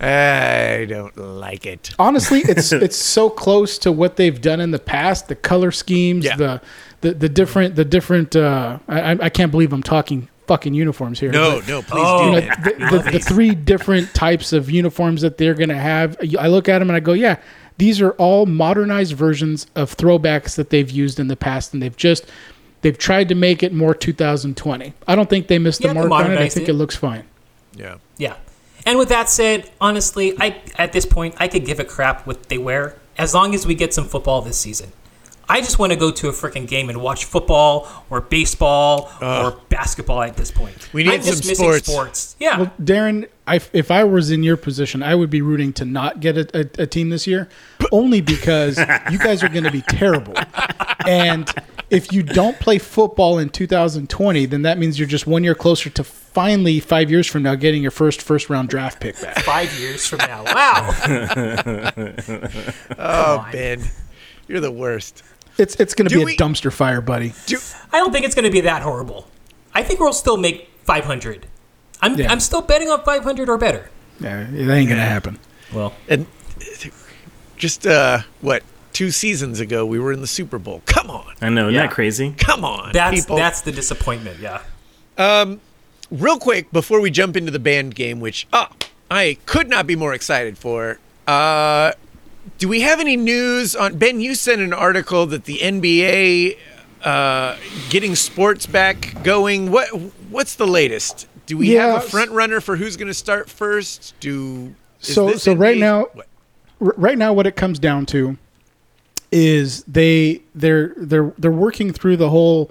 I don't like it. Honestly, it's it's so close to what they've done in the past. The color schemes, Yeah. the, the the different the different. Uh, I I- I can't believe I'm talking fucking uniforms here. No, but, no, please Oh. do. you know, the, the, the three different types of uniforms that they're going to have. I look at them and I go, yeah, these are all modernized versions of throwbacks that they've used in the past, and they've just they've tried to make it more 2020. I don't think they missed Yeah, the they mark on it. I think it. it looks fine. Yeah. Yeah. And with that said, honestly, I at this point I could give a crap what they wear as long as we get some football this season. I just want to go to a freaking game and watch football or baseball or basketball at this point. We need I'm just some missing sports. sports. Yeah. Well, Darren, I, if I was in your position, I would be rooting to not get a, a, a team this year, only because you guys are going to be terrible. And if you don't play football in 2020, then that means you're just one year closer to finally five years from now getting your first first round draft pick back. Five years from now. Wow. Oh. Ben, you're the worst. It's it's going to be we- a dumpster fire, buddy. Do, I don't think it's going to be that horrible. I think we'll still make 500. I'm, Yeah. I'm still betting on 500 or better. Yeah, it ain't going to happen. Well, and just uh, what two seasons ago we were in the Super Bowl. Come on, I know, isn't Yeah. that crazy? come on, that's people. that's the disappointment. Yeah. Um real quick before we jump into the band game, which oh, I could not be more excited for. Uh, do we have any news on Ben? You sent an article that the NBA uh, getting sports back going. What what's the latest? Do we Yeah, have a front runner for who's going to start first? Do So- so right now- what? Right now what it comes down to is they they're they're they're working through the whole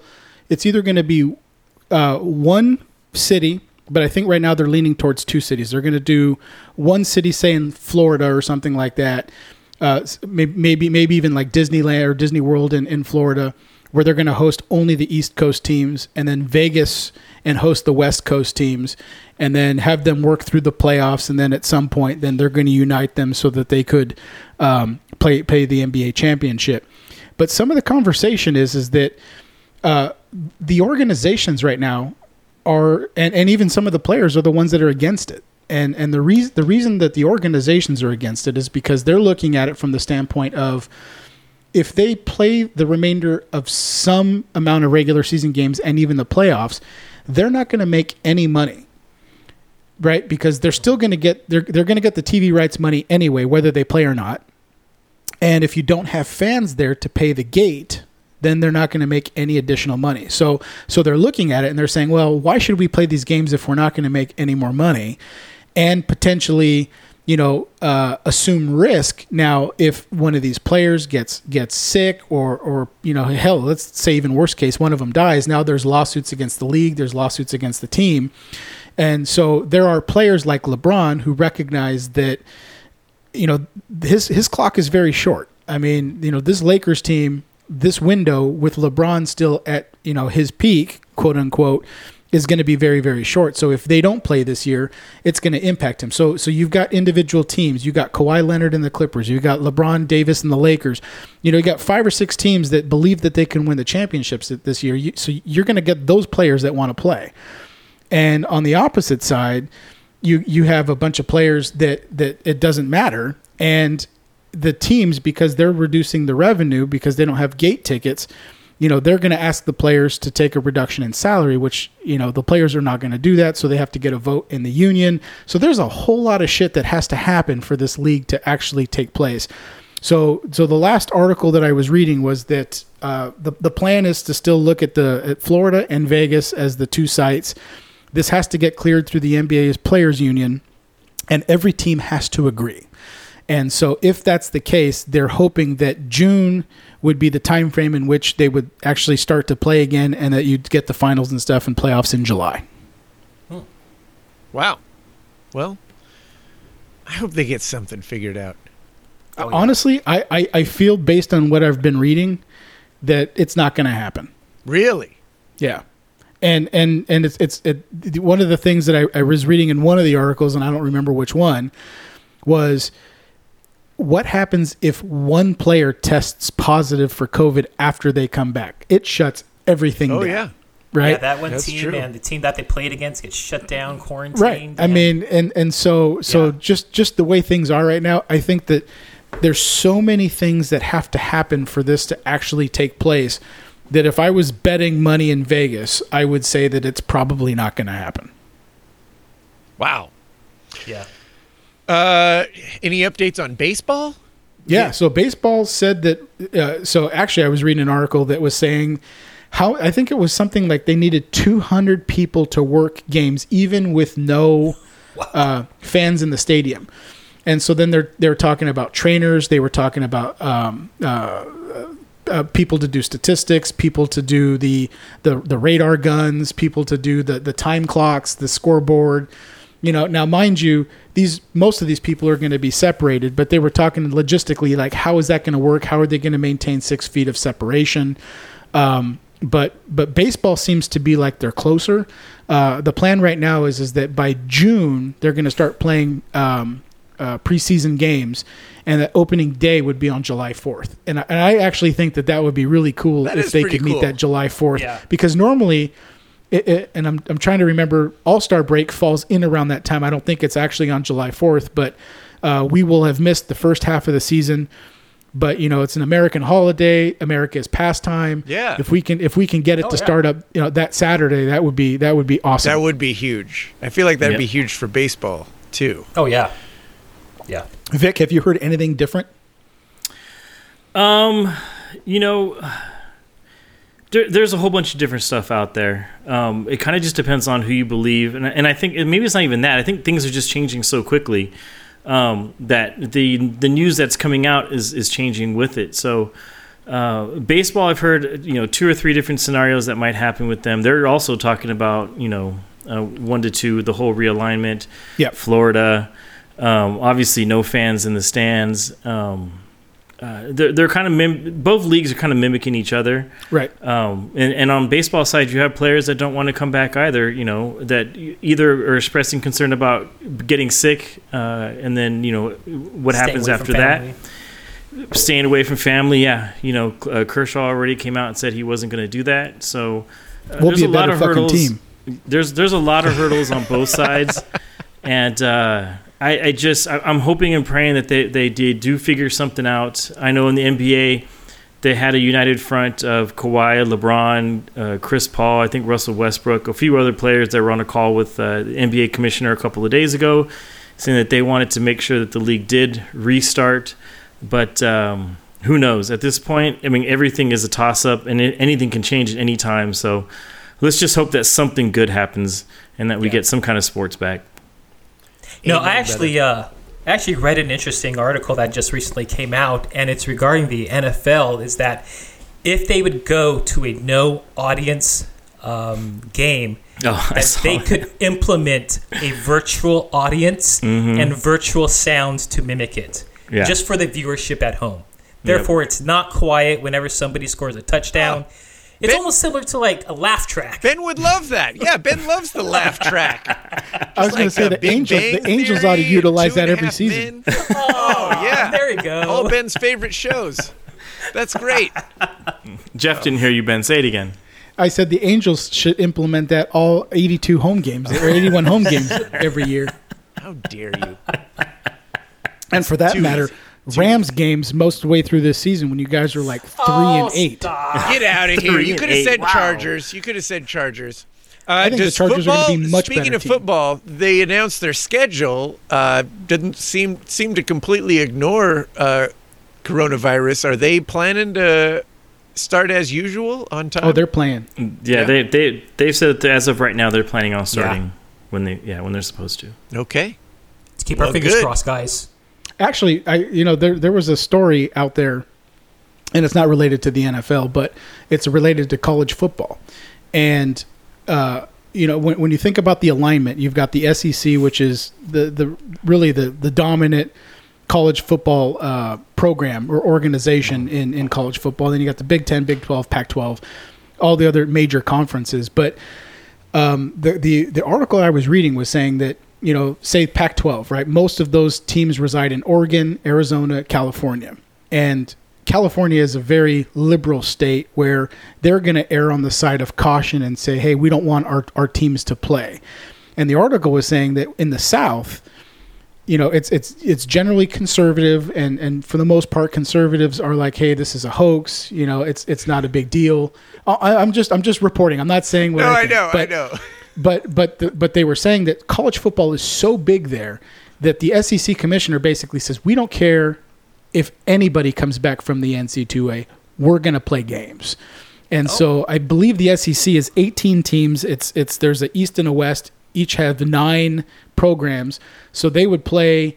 it's either going to be uh, one city but i think right now they're leaning towards two cities they're going to do one city say in florida or something like that uh, maybe maybe even like disneyland or disney world in, in florida where they're going to host only the east coast teams and then vegas and host the west coast teams and then have them work through the playoffs and then at some point then they're going to unite them so that they could um, play play the nba championship. But some of the conversation is is that uh, the organizations right now are and, and even some of the players are the ones that are against it and and the reason the reason that the organizations are against it is because they're looking at it from the standpoint of if they play the remainder of some amount of regular season games and even the playoffs they're not going to make any money right? Because they're still going to get they're, they're going to get the tv rights money anyway whether they play or not. And if you don't have fans there to pay the gate then they're not going to make any additional money. So so they're looking at it and they're saying, well, why should we play these games if we're not going to make any more money, and potentially, you know, uh, assume risk. Now, if one of these players gets gets sick or or you know, hell, let's say even worst case, one of them dies. Now there's lawsuits against the league. There's lawsuits against the team. And so there are players like LeBron who recognize that you know his his clock is very short. I mean, you know, this Lakers team, this window with LeBron still at you know his peak, quote unquote, is going to be very very short. So if they don't play this year, it's going to impact him. So so you've got individual teams. You got Kawhi Leonard and the Clippers. You got LeBron Davis and the Lakers. You know, you got five or six teams that believe that they can win the championships this year. You, so you're going to get those players that want to play. And on the opposite side, you you have a bunch of players that that it doesn't matter and the teams because they're reducing the revenue because they don't have gate tickets you know they're going to ask the players to take a reduction in salary which you know the players are not going to do that so they have to get a vote in the union so there's a whole lot of shit that has to happen for this league to actually take place so so the last article that I was reading was that uh, the the plan is to still look at the at Florida and Vegas as the two sites. This has to get cleared through the NBA's players union, and every team has to agree. And so if that's the case, they're hoping that June would be the time frame in which they would actually start to play again, and that you'd get the finals and stuff and playoffs in July. Hmm. Wow. Well, I hope they get something figured out. Oh, yeah. Honestly, I, I, I feel based on what I've been reading that it's not going to happen. Really? Yeah. And and and it's it's it, one of the things that I, I was reading in one of the articles, and I don't remember which one, was what happens if one player tests positive for COVID after they come back? It shuts everything Oh down. yeah. Right. Yeah, that one That's team true. and the team that they played against gets shut down, quarantined. right i mean and and so so Yeah. just just the way things are right now i think that there's so many things that have to happen for this to actually take place that if i was betting money in vegas i would say that it's probably not going to happen Wow. yeah. Uh, any updates on baseball? yeah, so baseball said that uh, so actually i was reading an article that was saying how i think it was something like they needed 200 people to work games even with no uh, fans in the stadium. And so then they're they're talking about trainers they were talking about um, uh, uh, people to do statistics people to do the, the the radar guns people to do the the time clocks the scoreboard you know now mind you these most of these people are going to be separated but they were talking logistically like how is that going to work? How are they going to maintain six feet of separation? Um, but but baseball seems to be like they're closer. Uh, the plan right now is is that by june they're going to start playing um, uh, preseason games and the opening day would be on july 4th and I, and I actually think that that would be really cool That if they could meet that july 4th Yeah. because normally it, it, and I'm, I'm trying to remember All Star break falls in around that time. I don't think it's actually on July 4th, but uh, we will have missed the first half of the season. But you know, it's an American holiday. America's pastime. Yeah. If we can if we can get it Oh, to yeah. start up, you know, that Saturday, that would be that would be awesome. That would be huge. I feel like that'd Yep. be huge for baseball too. Oh yeah. Yeah. Vic, have you heard anything different? Um, you know, there, there's a whole bunch of different stuff out there. Um, it kind of just depends on who you believe, and, and I think maybe it's not even that. I think things are just changing so quickly um, that the the news that's coming out is is changing with it. So. Uh, baseball, I've heard you know two or three different scenarios that might happen with them. They're also talking about you know uh, one to two, the whole realignment. Yep. Florida, um, obviously no fans in the stands. Um, uh, they're, they're kind of mim- both leagues are kind of mimicking each other. Right. Um, and, and on baseball side, you have players that don't want to come back either. You know that either are expressing concern about getting sick, uh, and then you know what Staying happens away from after that. Staying away from family, yeah. You know, uh, Kershaw already came out and said he wasn't going to do that. So uh, We'll there's be a lot of hurdles. team. There's there's a lot of hurdles on both sides, and uh, I, I just I, I'm hoping and praying that they they did do figure something out. I know in the NBA they had a united front of Kawhi, LeBron, uh, Chris Paul, I think Russell Westbrook, a few other players that were on a call with uh, the NBA commissioner a couple of days ago, saying that they wanted to make sure that the league did restart. But um, who knows? At this point, I mean, everything is a toss up, and it, anything can change at any time. So let's just hope that something good happens and that we Yeah. get some kind of sports back. No, I actually uh, actually read an interesting article that just recently came out, and it's regarding the NFL. Is that if they would go to a no audience um, game, Oh, that they could implement a virtual audience and virtual sounds to mimic it, Mm-hmm. Yeah. just for the viewership at home. Therefore, it's not quiet whenever somebody scores a touchdown. It's Ben- almost similar to like a laugh track. Ben would love that. Yeah, Ben loves the laugh track. I was going to say the Big Angels. Bang The Angels ought to utilize that every season. Men. Oh yeah, There you go. all Ben's favorite shows. That's great. Jeff didn't hear you, Ben. Say it again. I said the Angels should implement that all 82 home games or 81 home games every year. How dare you? And for that Too matter, easy. Too Rams games most of the way through this season when you guys are like three Oh, and eight. stop. Get out of here. Three You and could have eight. said Wow. Chargers. You could have said Chargers. Uh, I think the does Chargers are gonna football, be much Speaking better of team. football, they announced their schedule. Uh, didn't seem seem to completely ignore uh, coronavirus. Are they planning to start as usual on time? Oh, they're playing. Yeah, Yeah. they they they've said that as of right now they're planning on starting when they yeah when they're supposed to. okay. Let's keep Well, our fingers good. crossed, guys. Actually, I you know there there was a story out there, and it's not related to the NFL, but it's related to college football, and uh, you know when when you think about the alignment, you've got the SEC, which is the the really the the dominant college football uh, program or organization in in college football. Then you got the Big Ten, Big Twelve, Pac twelve, all the other major conferences, but um, the, the the article I was reading was saying that you know say Pac-12 right most of those teams reside in Oregon Arizona California and California is a very liberal state where they're going to err on the side of caution and say hey we don't want our, our teams to play and the article was saying that in the South you know it's it's it's generally conservative and and for the most part conservatives are like hey this is a hoax you know it's it's not a big deal I, I'm just I'm just reporting I'm not saying what No, I think, know. I know. But but the, but they were saying that college football is so big there that the SEC commissioner basically says we don't care if anybody comes back from the NC2A, we're going to play games. And oh. so I believe the SEC is 18 teams. It's it's there's a East and a West. Each have nine programs, so they would play,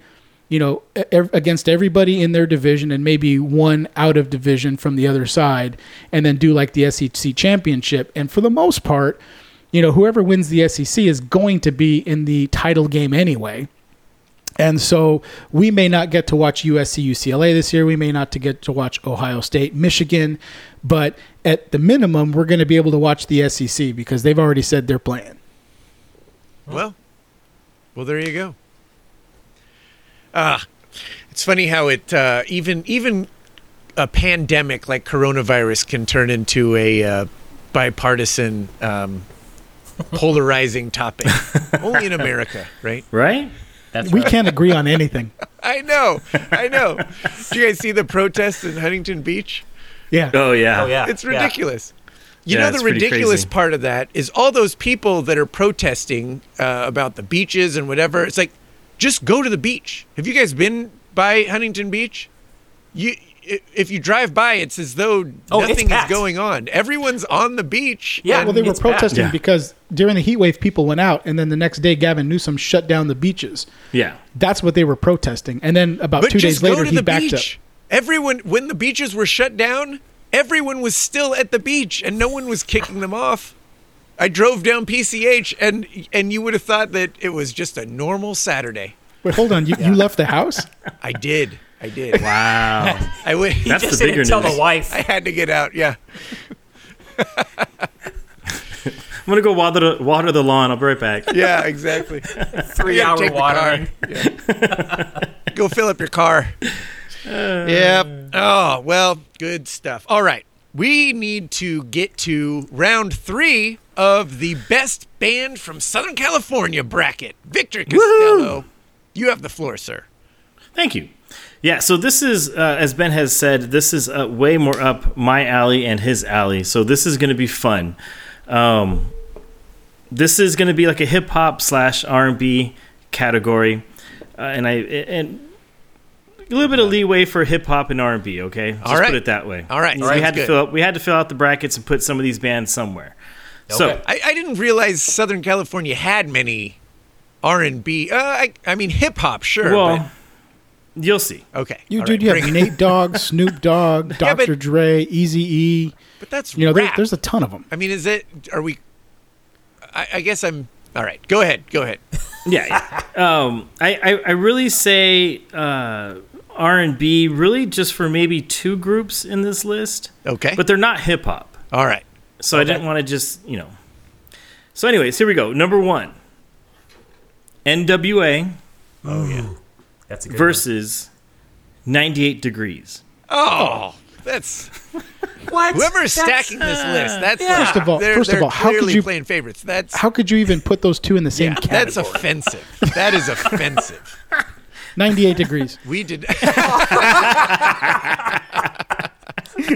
you know, ev- against everybody in their division and maybe one out of division from the other side, and then do like the SEC championship. And for the most part, you know, whoever wins the SEC is going to be in the title game anyway. And so we may not get to watch USC UCLA this year. We may not to get to watch Ohio State, Michigan, but at the minimum, we're going to be able to watch the SEC because they've already said they're playing. Well, well, there you go. Ah, it's funny how it uh, even even a pandemic like coronavirus can turn into a uh, bipartisan, um, polarizing topic. Only in America, right? Right? That's We right. can't agree on anything. I know, I know. Did you guys see the protests in Huntington Beach? Yeah. Oh yeah. Oh yeah, It's yeah. ridiculous. You Yeah, know the ridiculous part of that is all those people that are protesting uh, about the beaches and whatever. It's like, just go to the beach. Have you guys been by Huntington Beach? You i- if you drive by, it's as though Oh, nothing is going on. Everyone's on the beach. Yeah. Well, they were protesting Yeah. because during the heat wave, people went out, and then the next day, Gavin Newsom shut down the beaches. Yeah. That's what they were protesting. And then about but two days later, go to he the backed beach. Everyone, when the beaches were shut down, everyone was still at the beach, and no one was kicking them off. I drove down PCH, and and you would have thought that it was just a normal Saturday. up. Wait, hold on. You, you left the house? I did. I did. Wow. I would. He That's just the bigger didn't tell news. the wife. I had to get out. Yeah. I'm gonna go water the, water the lawn. I'll be right back. Yeah. Exactly. Three Yeah, hour take the watering. car. Yeah. Go fill up your car. Uh, yep. Oh, well, good stuff. All right. We need to get to round three of the best band from Southern California bracket. Victor Costello, you have the floor, sir. Thank you. Yeah, so this is, uh, as Ben has said, this is uh, way more up my alley and his alley. So this is going to be fun. Um, this is going to be like a hip hop slash R and B category, uh, and I and a little bit of leeway for hip hop and R and B. Okay, just All right. put it that way. All right, all right. we had to good. fill up, we had to fill out the brackets and put some of these bands somewhere. So I, I didn't realize Southern California had many R and B. Uh, I, I mean hip hop, sure. well, you'll see. okay. You All dude, right, you bring have it. Nate Dogg, Snoop Dogg, Yeah, Dr. but- Dre, Easy E. But that's You know, there, there's a ton of them. I mean, is it? Are we? I, I guess I'm. All right. Go ahead. Go ahead. yeah, yeah. um, I, I I really say uh, R and B really just for maybe two groups in this list, Okay. but they're not hip hop, all right. so I didn't want to just you know. So, anyways, here we go. Number one, N.W.A. Oh yeah. That's a good versus 98 Degrees. Oh, oh. that's one. What? whoever's That's- stacking this uh, list. That's yeah. First of all- they're, first of they're all, how could you- playing favorites. That's How could you even put those two in the same yeah, that's offensive. That is offensive. 98 degrees. We did.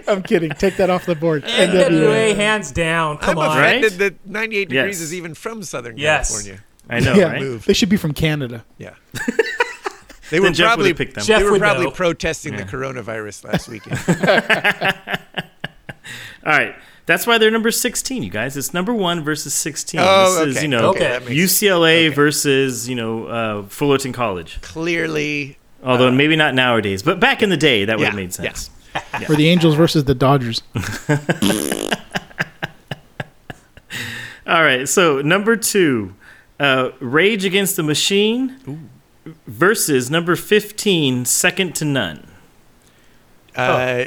I'm kidding. Take that off the board. NWA hands down. Come I'm on. Right? that 98 degrees Yes. is even from Southern Yes. California. I know, yeah, right? They should be from Canada. Yeah. They were Jeff probably would've picked them. Jeff they were probably know. protesting the coronavirus last weekend. All right. That's why they're number 16, you guys. It's number one versus 16. Oh, this is, okay. you know, Okay, that makes sense. UCLA versus, you know, uh, Fullerton College. Clearly, Although maybe not nowadays, but back in the day, that would Yeah, have made sense. Or the Angels versus the Dodgers. All right, so number two, uh, Rage Against the Machine versus number 15, Second II None. uh,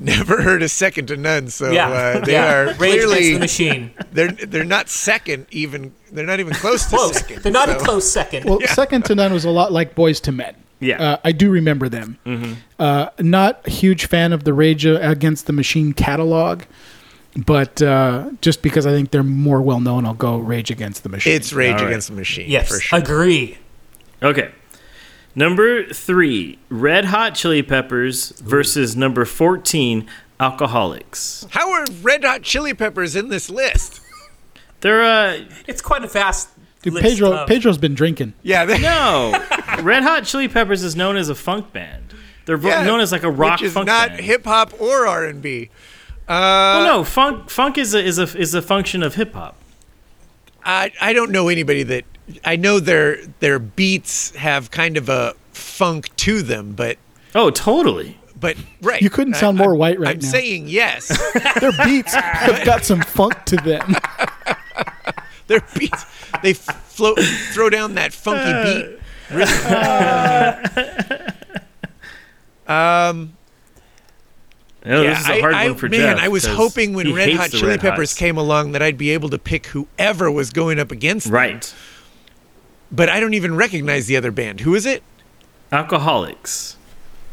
never heard a Second II None. So Yeah. uh, they yeah. are Rage clearly Against the machine. they're they're not second even. They're not even close to Close. second. They're not a close second. Well, Second II None was a lot like Boyz II Men. Yeah. Uh, I do remember them. Mm-hmm. Uh, not a huge fan of the Rage Against the Machine catalog, but uh, just because I think they're more well known, I'll go Rage Against the Machine. It's Rage All right. Against the Machine. yes. for sure. Agree. Okay. Number three, Red Hot Chili Peppers versus number 14, Alkaholiks. How are Red Hot Chili Peppers in this list? They're, uh, It's quite a fast. Dude, list Pedro, of- Pedro's been drinking. Yeah, they, no. Red Hot Chili Peppers is known as a funk band. They're yeah, known as like a rock which is funk not hip hop or R and B. well, no, funk funk is a, is a is a function of hip hop. I I don't know anybody that I know their their beats have kind of a funk to them, but Oh, totally. but right. You couldn't I- sound more I'm- white right I'm now. saying yes. Their beats have got some funk to them. their beats they float throw down that funky uh. beat. Oh, Yeah, this is a hard I, one for I, man, Jeff. I was hoping when Red Hot Chili Red Peppers Hots. came along that I'd be able to pick whoever was going up against them. Right. But I don't even recognize the other band. Who is it? Alkaholiks.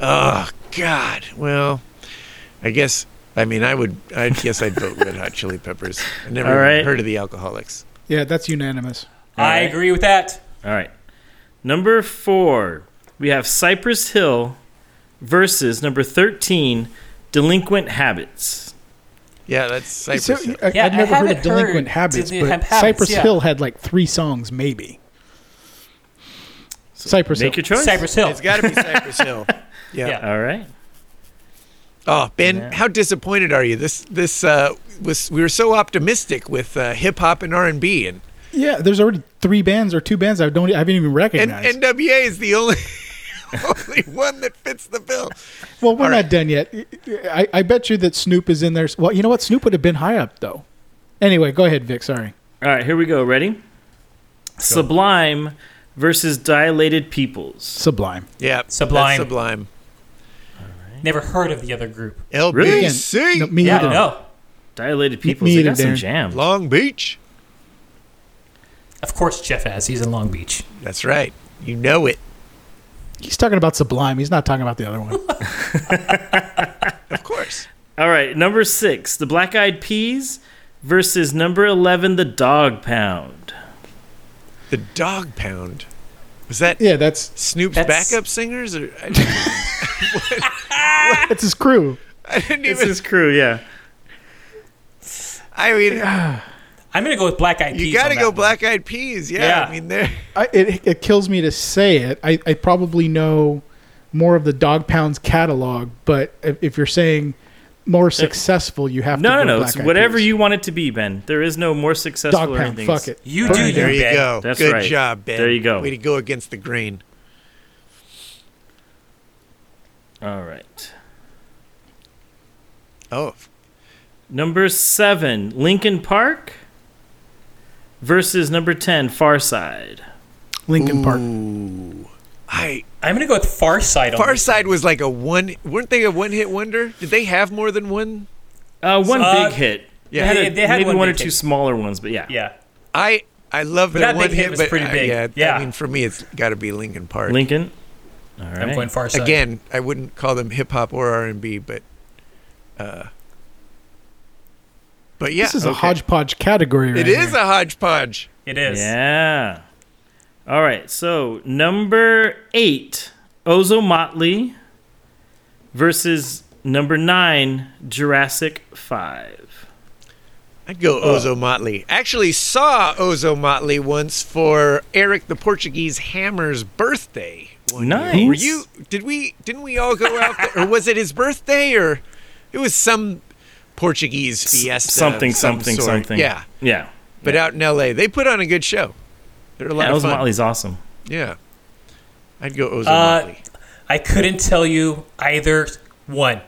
Oh God. Well, I guess. I mean, I would. I guess I'd vote Red Hot Chili Peppers. I never right. heard of the Alkaholiks. Yeah, that's unanimous. I right. agree with that. All right. Number four, we have Cypress Hill versus number 13, Delinquent Habits. Yeah, that's Cypress. So, Hill. I, Yeah, I've never heard of Delinquent heard Habits, but Habits, Cypress yeah. Hill had like three songs, maybe. Cypress Make Hill. your choice. Cypress Hill. It's got to be Cypress Hill. Yeah. Yeah. All right. Oh, Ben, Yeah. how disappointed are you? This this uh, was we were so optimistic with uh, hip hop and R and B, and Yeah, there's already three bands or two bands I don't I haven't even and recognized. NWA is the only only one that fits the bill. well, we're all not right. done yet. I, I bet you that Snoop is in there. Well, you know what? Snoop would have been high up though. Anyway, go ahead, Vic. Sorry. All right, here we go. Ready? Sublime versus Dilated Peoples. Sublime. Yeah, Sublime. that's Sublime. Never heard of the other group. LBC, Again, no, me Yeah, either. no. Dilated Peoples. me they either, got some Darren. jams. Long Beach. Of course, Jeff has. He's in Long Beach. That's right. You know it. He's talking about Sublime. He's not talking about the other one. Of course. All right, number six, the Black Eyed Peas versus number eleven, the Dogg Pound. The Dogg Pound. Was that yeah, that's Snoop's That's- backup singers? Or I, that's his crew. I didn't It's his crew, yeah. I mean, I'm gonna go with Black Eyed Peas. you got to go one. Black Eyed Peas. Yeah, Yeah. I mean they're. It, it kills me to say it. I, I probably know more of the Dogg Pound's catalog, but if, if you're saying more uh, successful, you have No, to. no, go no. It's Eyed whatever Peas. you want it to be, Ben. There is no more successful Dog or Pound. anything. Fuck it. You Put do it you, There you Ben. go. That's Good right. job, Ben. There you go. Way to go against the grain. All right. Oh, Number seven, Linkin Park versus number ten, Far Side. Linkin Park. Ooh. I I'm gonna go with Pharcyde Far. Side was like a one. Weren't they a one-hit wonder? Did they have more than one? Uh, one Uh, big hit. Yeah. They had, a- they had maybe one one, or two hit. smaller ones, but yeah. Yeah. I I love But their that one big hit hit, was but pretty uh, big. yeah, Yeah. I mean, for me, it's got to be Linkin Park. Lincoln. All right. I'm going Pharcyde. Again, I wouldn't call them hip hop or R and B, but, uh, but yeah, This is a hodgepodge category. Right It is here. a hodgepodge. It is. Yeah. All right. So number eight, Ozomatli versus number nine, Jurassic Five. I'd go Ozomatli. Actually, saw Ozomatli once for Eric the Portuguese Hammer's birthday. one year. Nice. Were you? Did we? Didn't we all go out there? Or was it his birthday? Or it was some Portuguese fiesta. something, some something, something. Yeah, Yeah. but out in L.A., they put on a good show. They're a lot Yeah, of Ozo fun. Motley's awesome. Yeah, I'd go Ozo Uh, Motley. I couldn't tell you either one.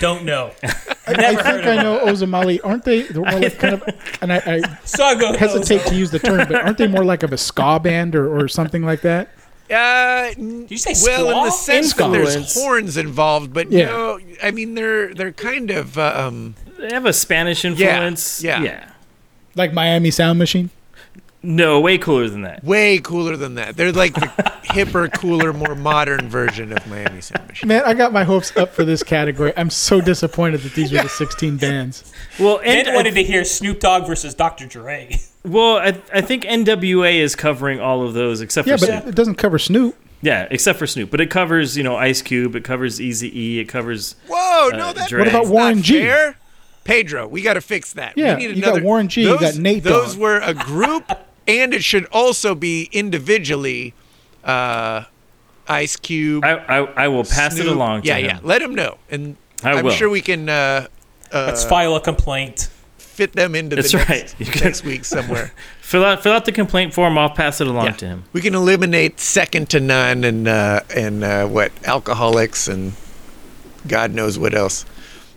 Don't know. I, I think I know Ozomatli. Aren't they? They're more like kind of, and I, I So I go. hesitate to use the term, but aren't they more like of a ska band or, or something like that? Uh, n- you say well, in the squaw? sense that there's horns involved, but Yeah. no, I mean they're they're kind of uh, um. They have a Spanish influence. yeah. Yeah. Like Miami Sound Machine? No, way cooler than that. way cooler than that. They're like the hipper, cooler, more modern version of Miami Sound Machine. Man, I got my hopes up for this category. I'm so disappointed that these were the 16 bands. Well, Ben and, wanted to hear Snoop Dogg versus Dr. Dre. well, I, I think NWA is covering all of those except Yeah, for Snoop. Yeah, but Snoop. it doesn't cover Snoop. Yeah, except for Snoop. But it covers, you know, Ice Cube. It covers Easy E. It covers. Whoa, Uh, no, that, Dre. What about Warren G? Fair. Pedro, we got to fix that. Yeah, we need you got Warren G, you Those, got Nate Those Dogg. were a group, and it should also be individually. Uh, Ice Cube. I, I, I will pass it along to yeah, him. yeah. Let him know, and I am will. sure we can uh, Let's file a complaint. fit them into That's the right. next, You can- next week somewhere. Fill out, fill out the complaint form. I'll pass it along Yeah. to him. We can eliminate Second II None and uh, and uh, what Alkaholiks and God knows what else.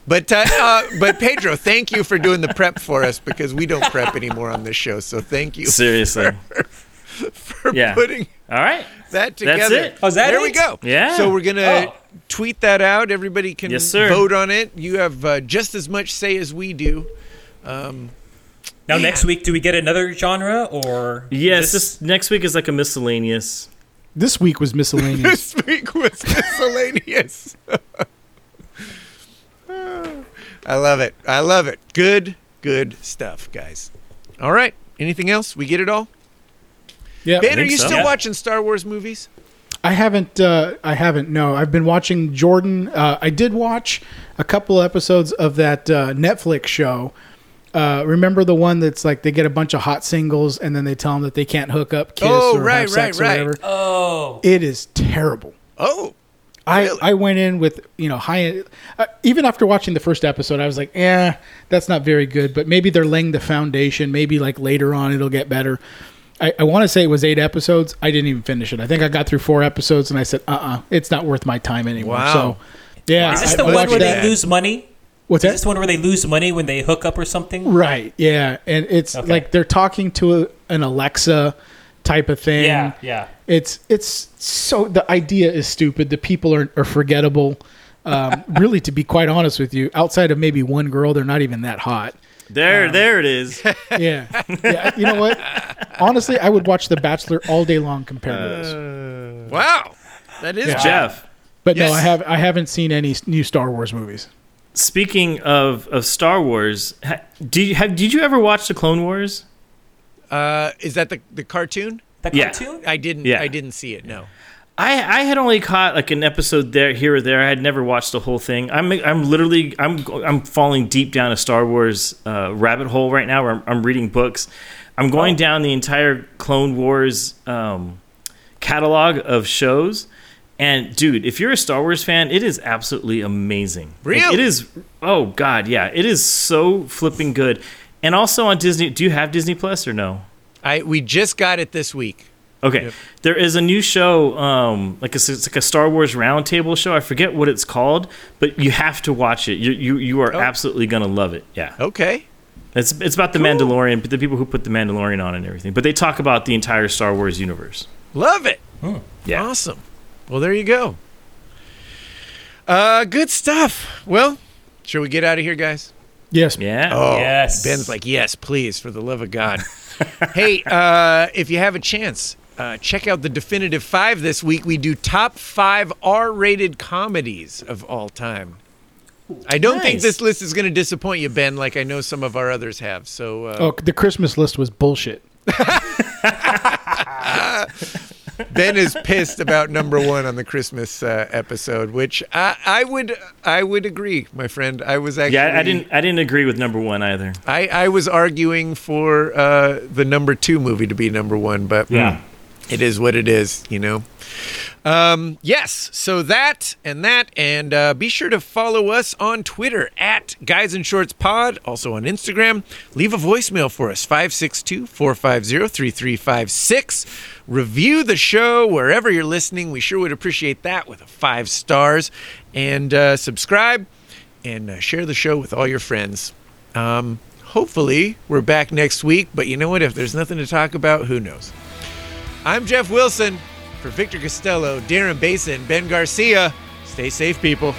But uh, uh, but Pedro, thank you for doing the prep for us because we don't prep anymore on this show. So thank you Seriously. for Yeah. putting All right. that together. That's it. Oh, is that there we go. Yeah. So we're gonna Oh. tweet that out. Everybody can Yes, sir. vote on it. You have uh, just as much say as we do. Now, Man. next week, do we get another genre or? Yes, this- this next week is like a miscellaneous. This week was miscellaneous. this week was miscellaneous. I love it. I love it. Good, good stuff, guys. All right. Anything else? We get it all? yeah, Ben, are you so. still Yeah. watching Star Wars movies? I haven't. Uh, I haven't. No, I've been watching Jordan. Uh, I did watch a couple episodes of that uh, Netflix show. Uh, remember the one that's like they get a bunch of hot singles and then they tell them that they can't hook up, kiss, Oh, or right, have sex right, or right. whatever. Oh, It is terrible. Oh, I, Really? I went in with you know high uh, even after watching the first episode I was like yeah that's not very good but maybe they're laying the foundation maybe like later on it'll get better I, I want to say it was eight episodes I didn't even finish it I think I got through four episodes and I said uh uh it's not worth my time anymore Wow. so yeah Is this the I one watched where that. they lose money? what's Is that this the one where they lose money when they hook up or something? right yeah and it's Okay. like they're talking to a, an Alexa type of thing Yeah, yeah. it's it's so the idea is stupid the people are, are forgettable um, really to be quite honest with you outside of maybe one girl they're not even that hot There, there it is. yeah yeah you know what honestly i would watch the bachelor all day long compared to this Wow. That is Jeff. Jeff. but no i have i haven't seen any new star wars movies Speaking of, of Star Wars, did you have did you ever watch the Clone Wars? Uh, is that the the cartoon? The Yeah. cartoon? I didn't. Yeah. I didn't see it. No. I, I had only caught like an episode there here or there. I had never watched the whole thing. I'm I'm literally I'm I'm falling deep down a Star Wars uh, rabbit hole right now. Where I'm, I'm reading books. I'm going down the entire Clone Wars um, catalog of shows. And dude, if you're a Star Wars fan, it is absolutely amazing. Like, Really? it is. Oh god, yeah, it is so flipping good. And also on Disney. Do you have Disney Plus or no? I we just got it this week. Okay, Yep. there is a new show, um, like a, it's like a Star Wars roundtable show. I forget what it's called, but you have to watch it. You you, you are Oh. absolutely gonna love it. Yeah, Okay. it's it's about the Mandalorian, but the people who put the Mandalorian on and everything. But they talk about the entire Star Wars universe. Love it. Yeah, Awesome. Well, there you go. Uh, good stuff. Well, should we get out of here, guys? Yes yeah. Oh, Yes. Ben's like, yes, please, for the love of God. hey, uh, if you have a chance, uh, check out the Definitive Five this week. We do top five R-rated comedies of all time. I don't think this list is going to disappoint you, Ben, like I know some of our others have. So, uh, oh the christmas list was bullshit Ben is pissed about number one on the Christmas uh, episode, which I, I would I would agree, my friend. I was actually yeah. I didn't I didn't agree with number one either. I, I was arguing for uh, the number two movie to be number one, but Yeah. It is what it is, you know. Um, yes, so that and that, and uh, be sure to follow us on Twitter at Guys in Shorts Pod, also on Instagram. Leave a voicemail for us 562 450 3356. Review the show wherever you're listening. We sure would appreciate that with a five stars. And uh, subscribe and uh, share the show with all your friends. Um, hopefully, we're back next week, but you know what? If there's nothing to talk about, who knows? I'm Jeff Wilson. For Victor Costello, Darren Basin, Ben Garcia, stay safe, people.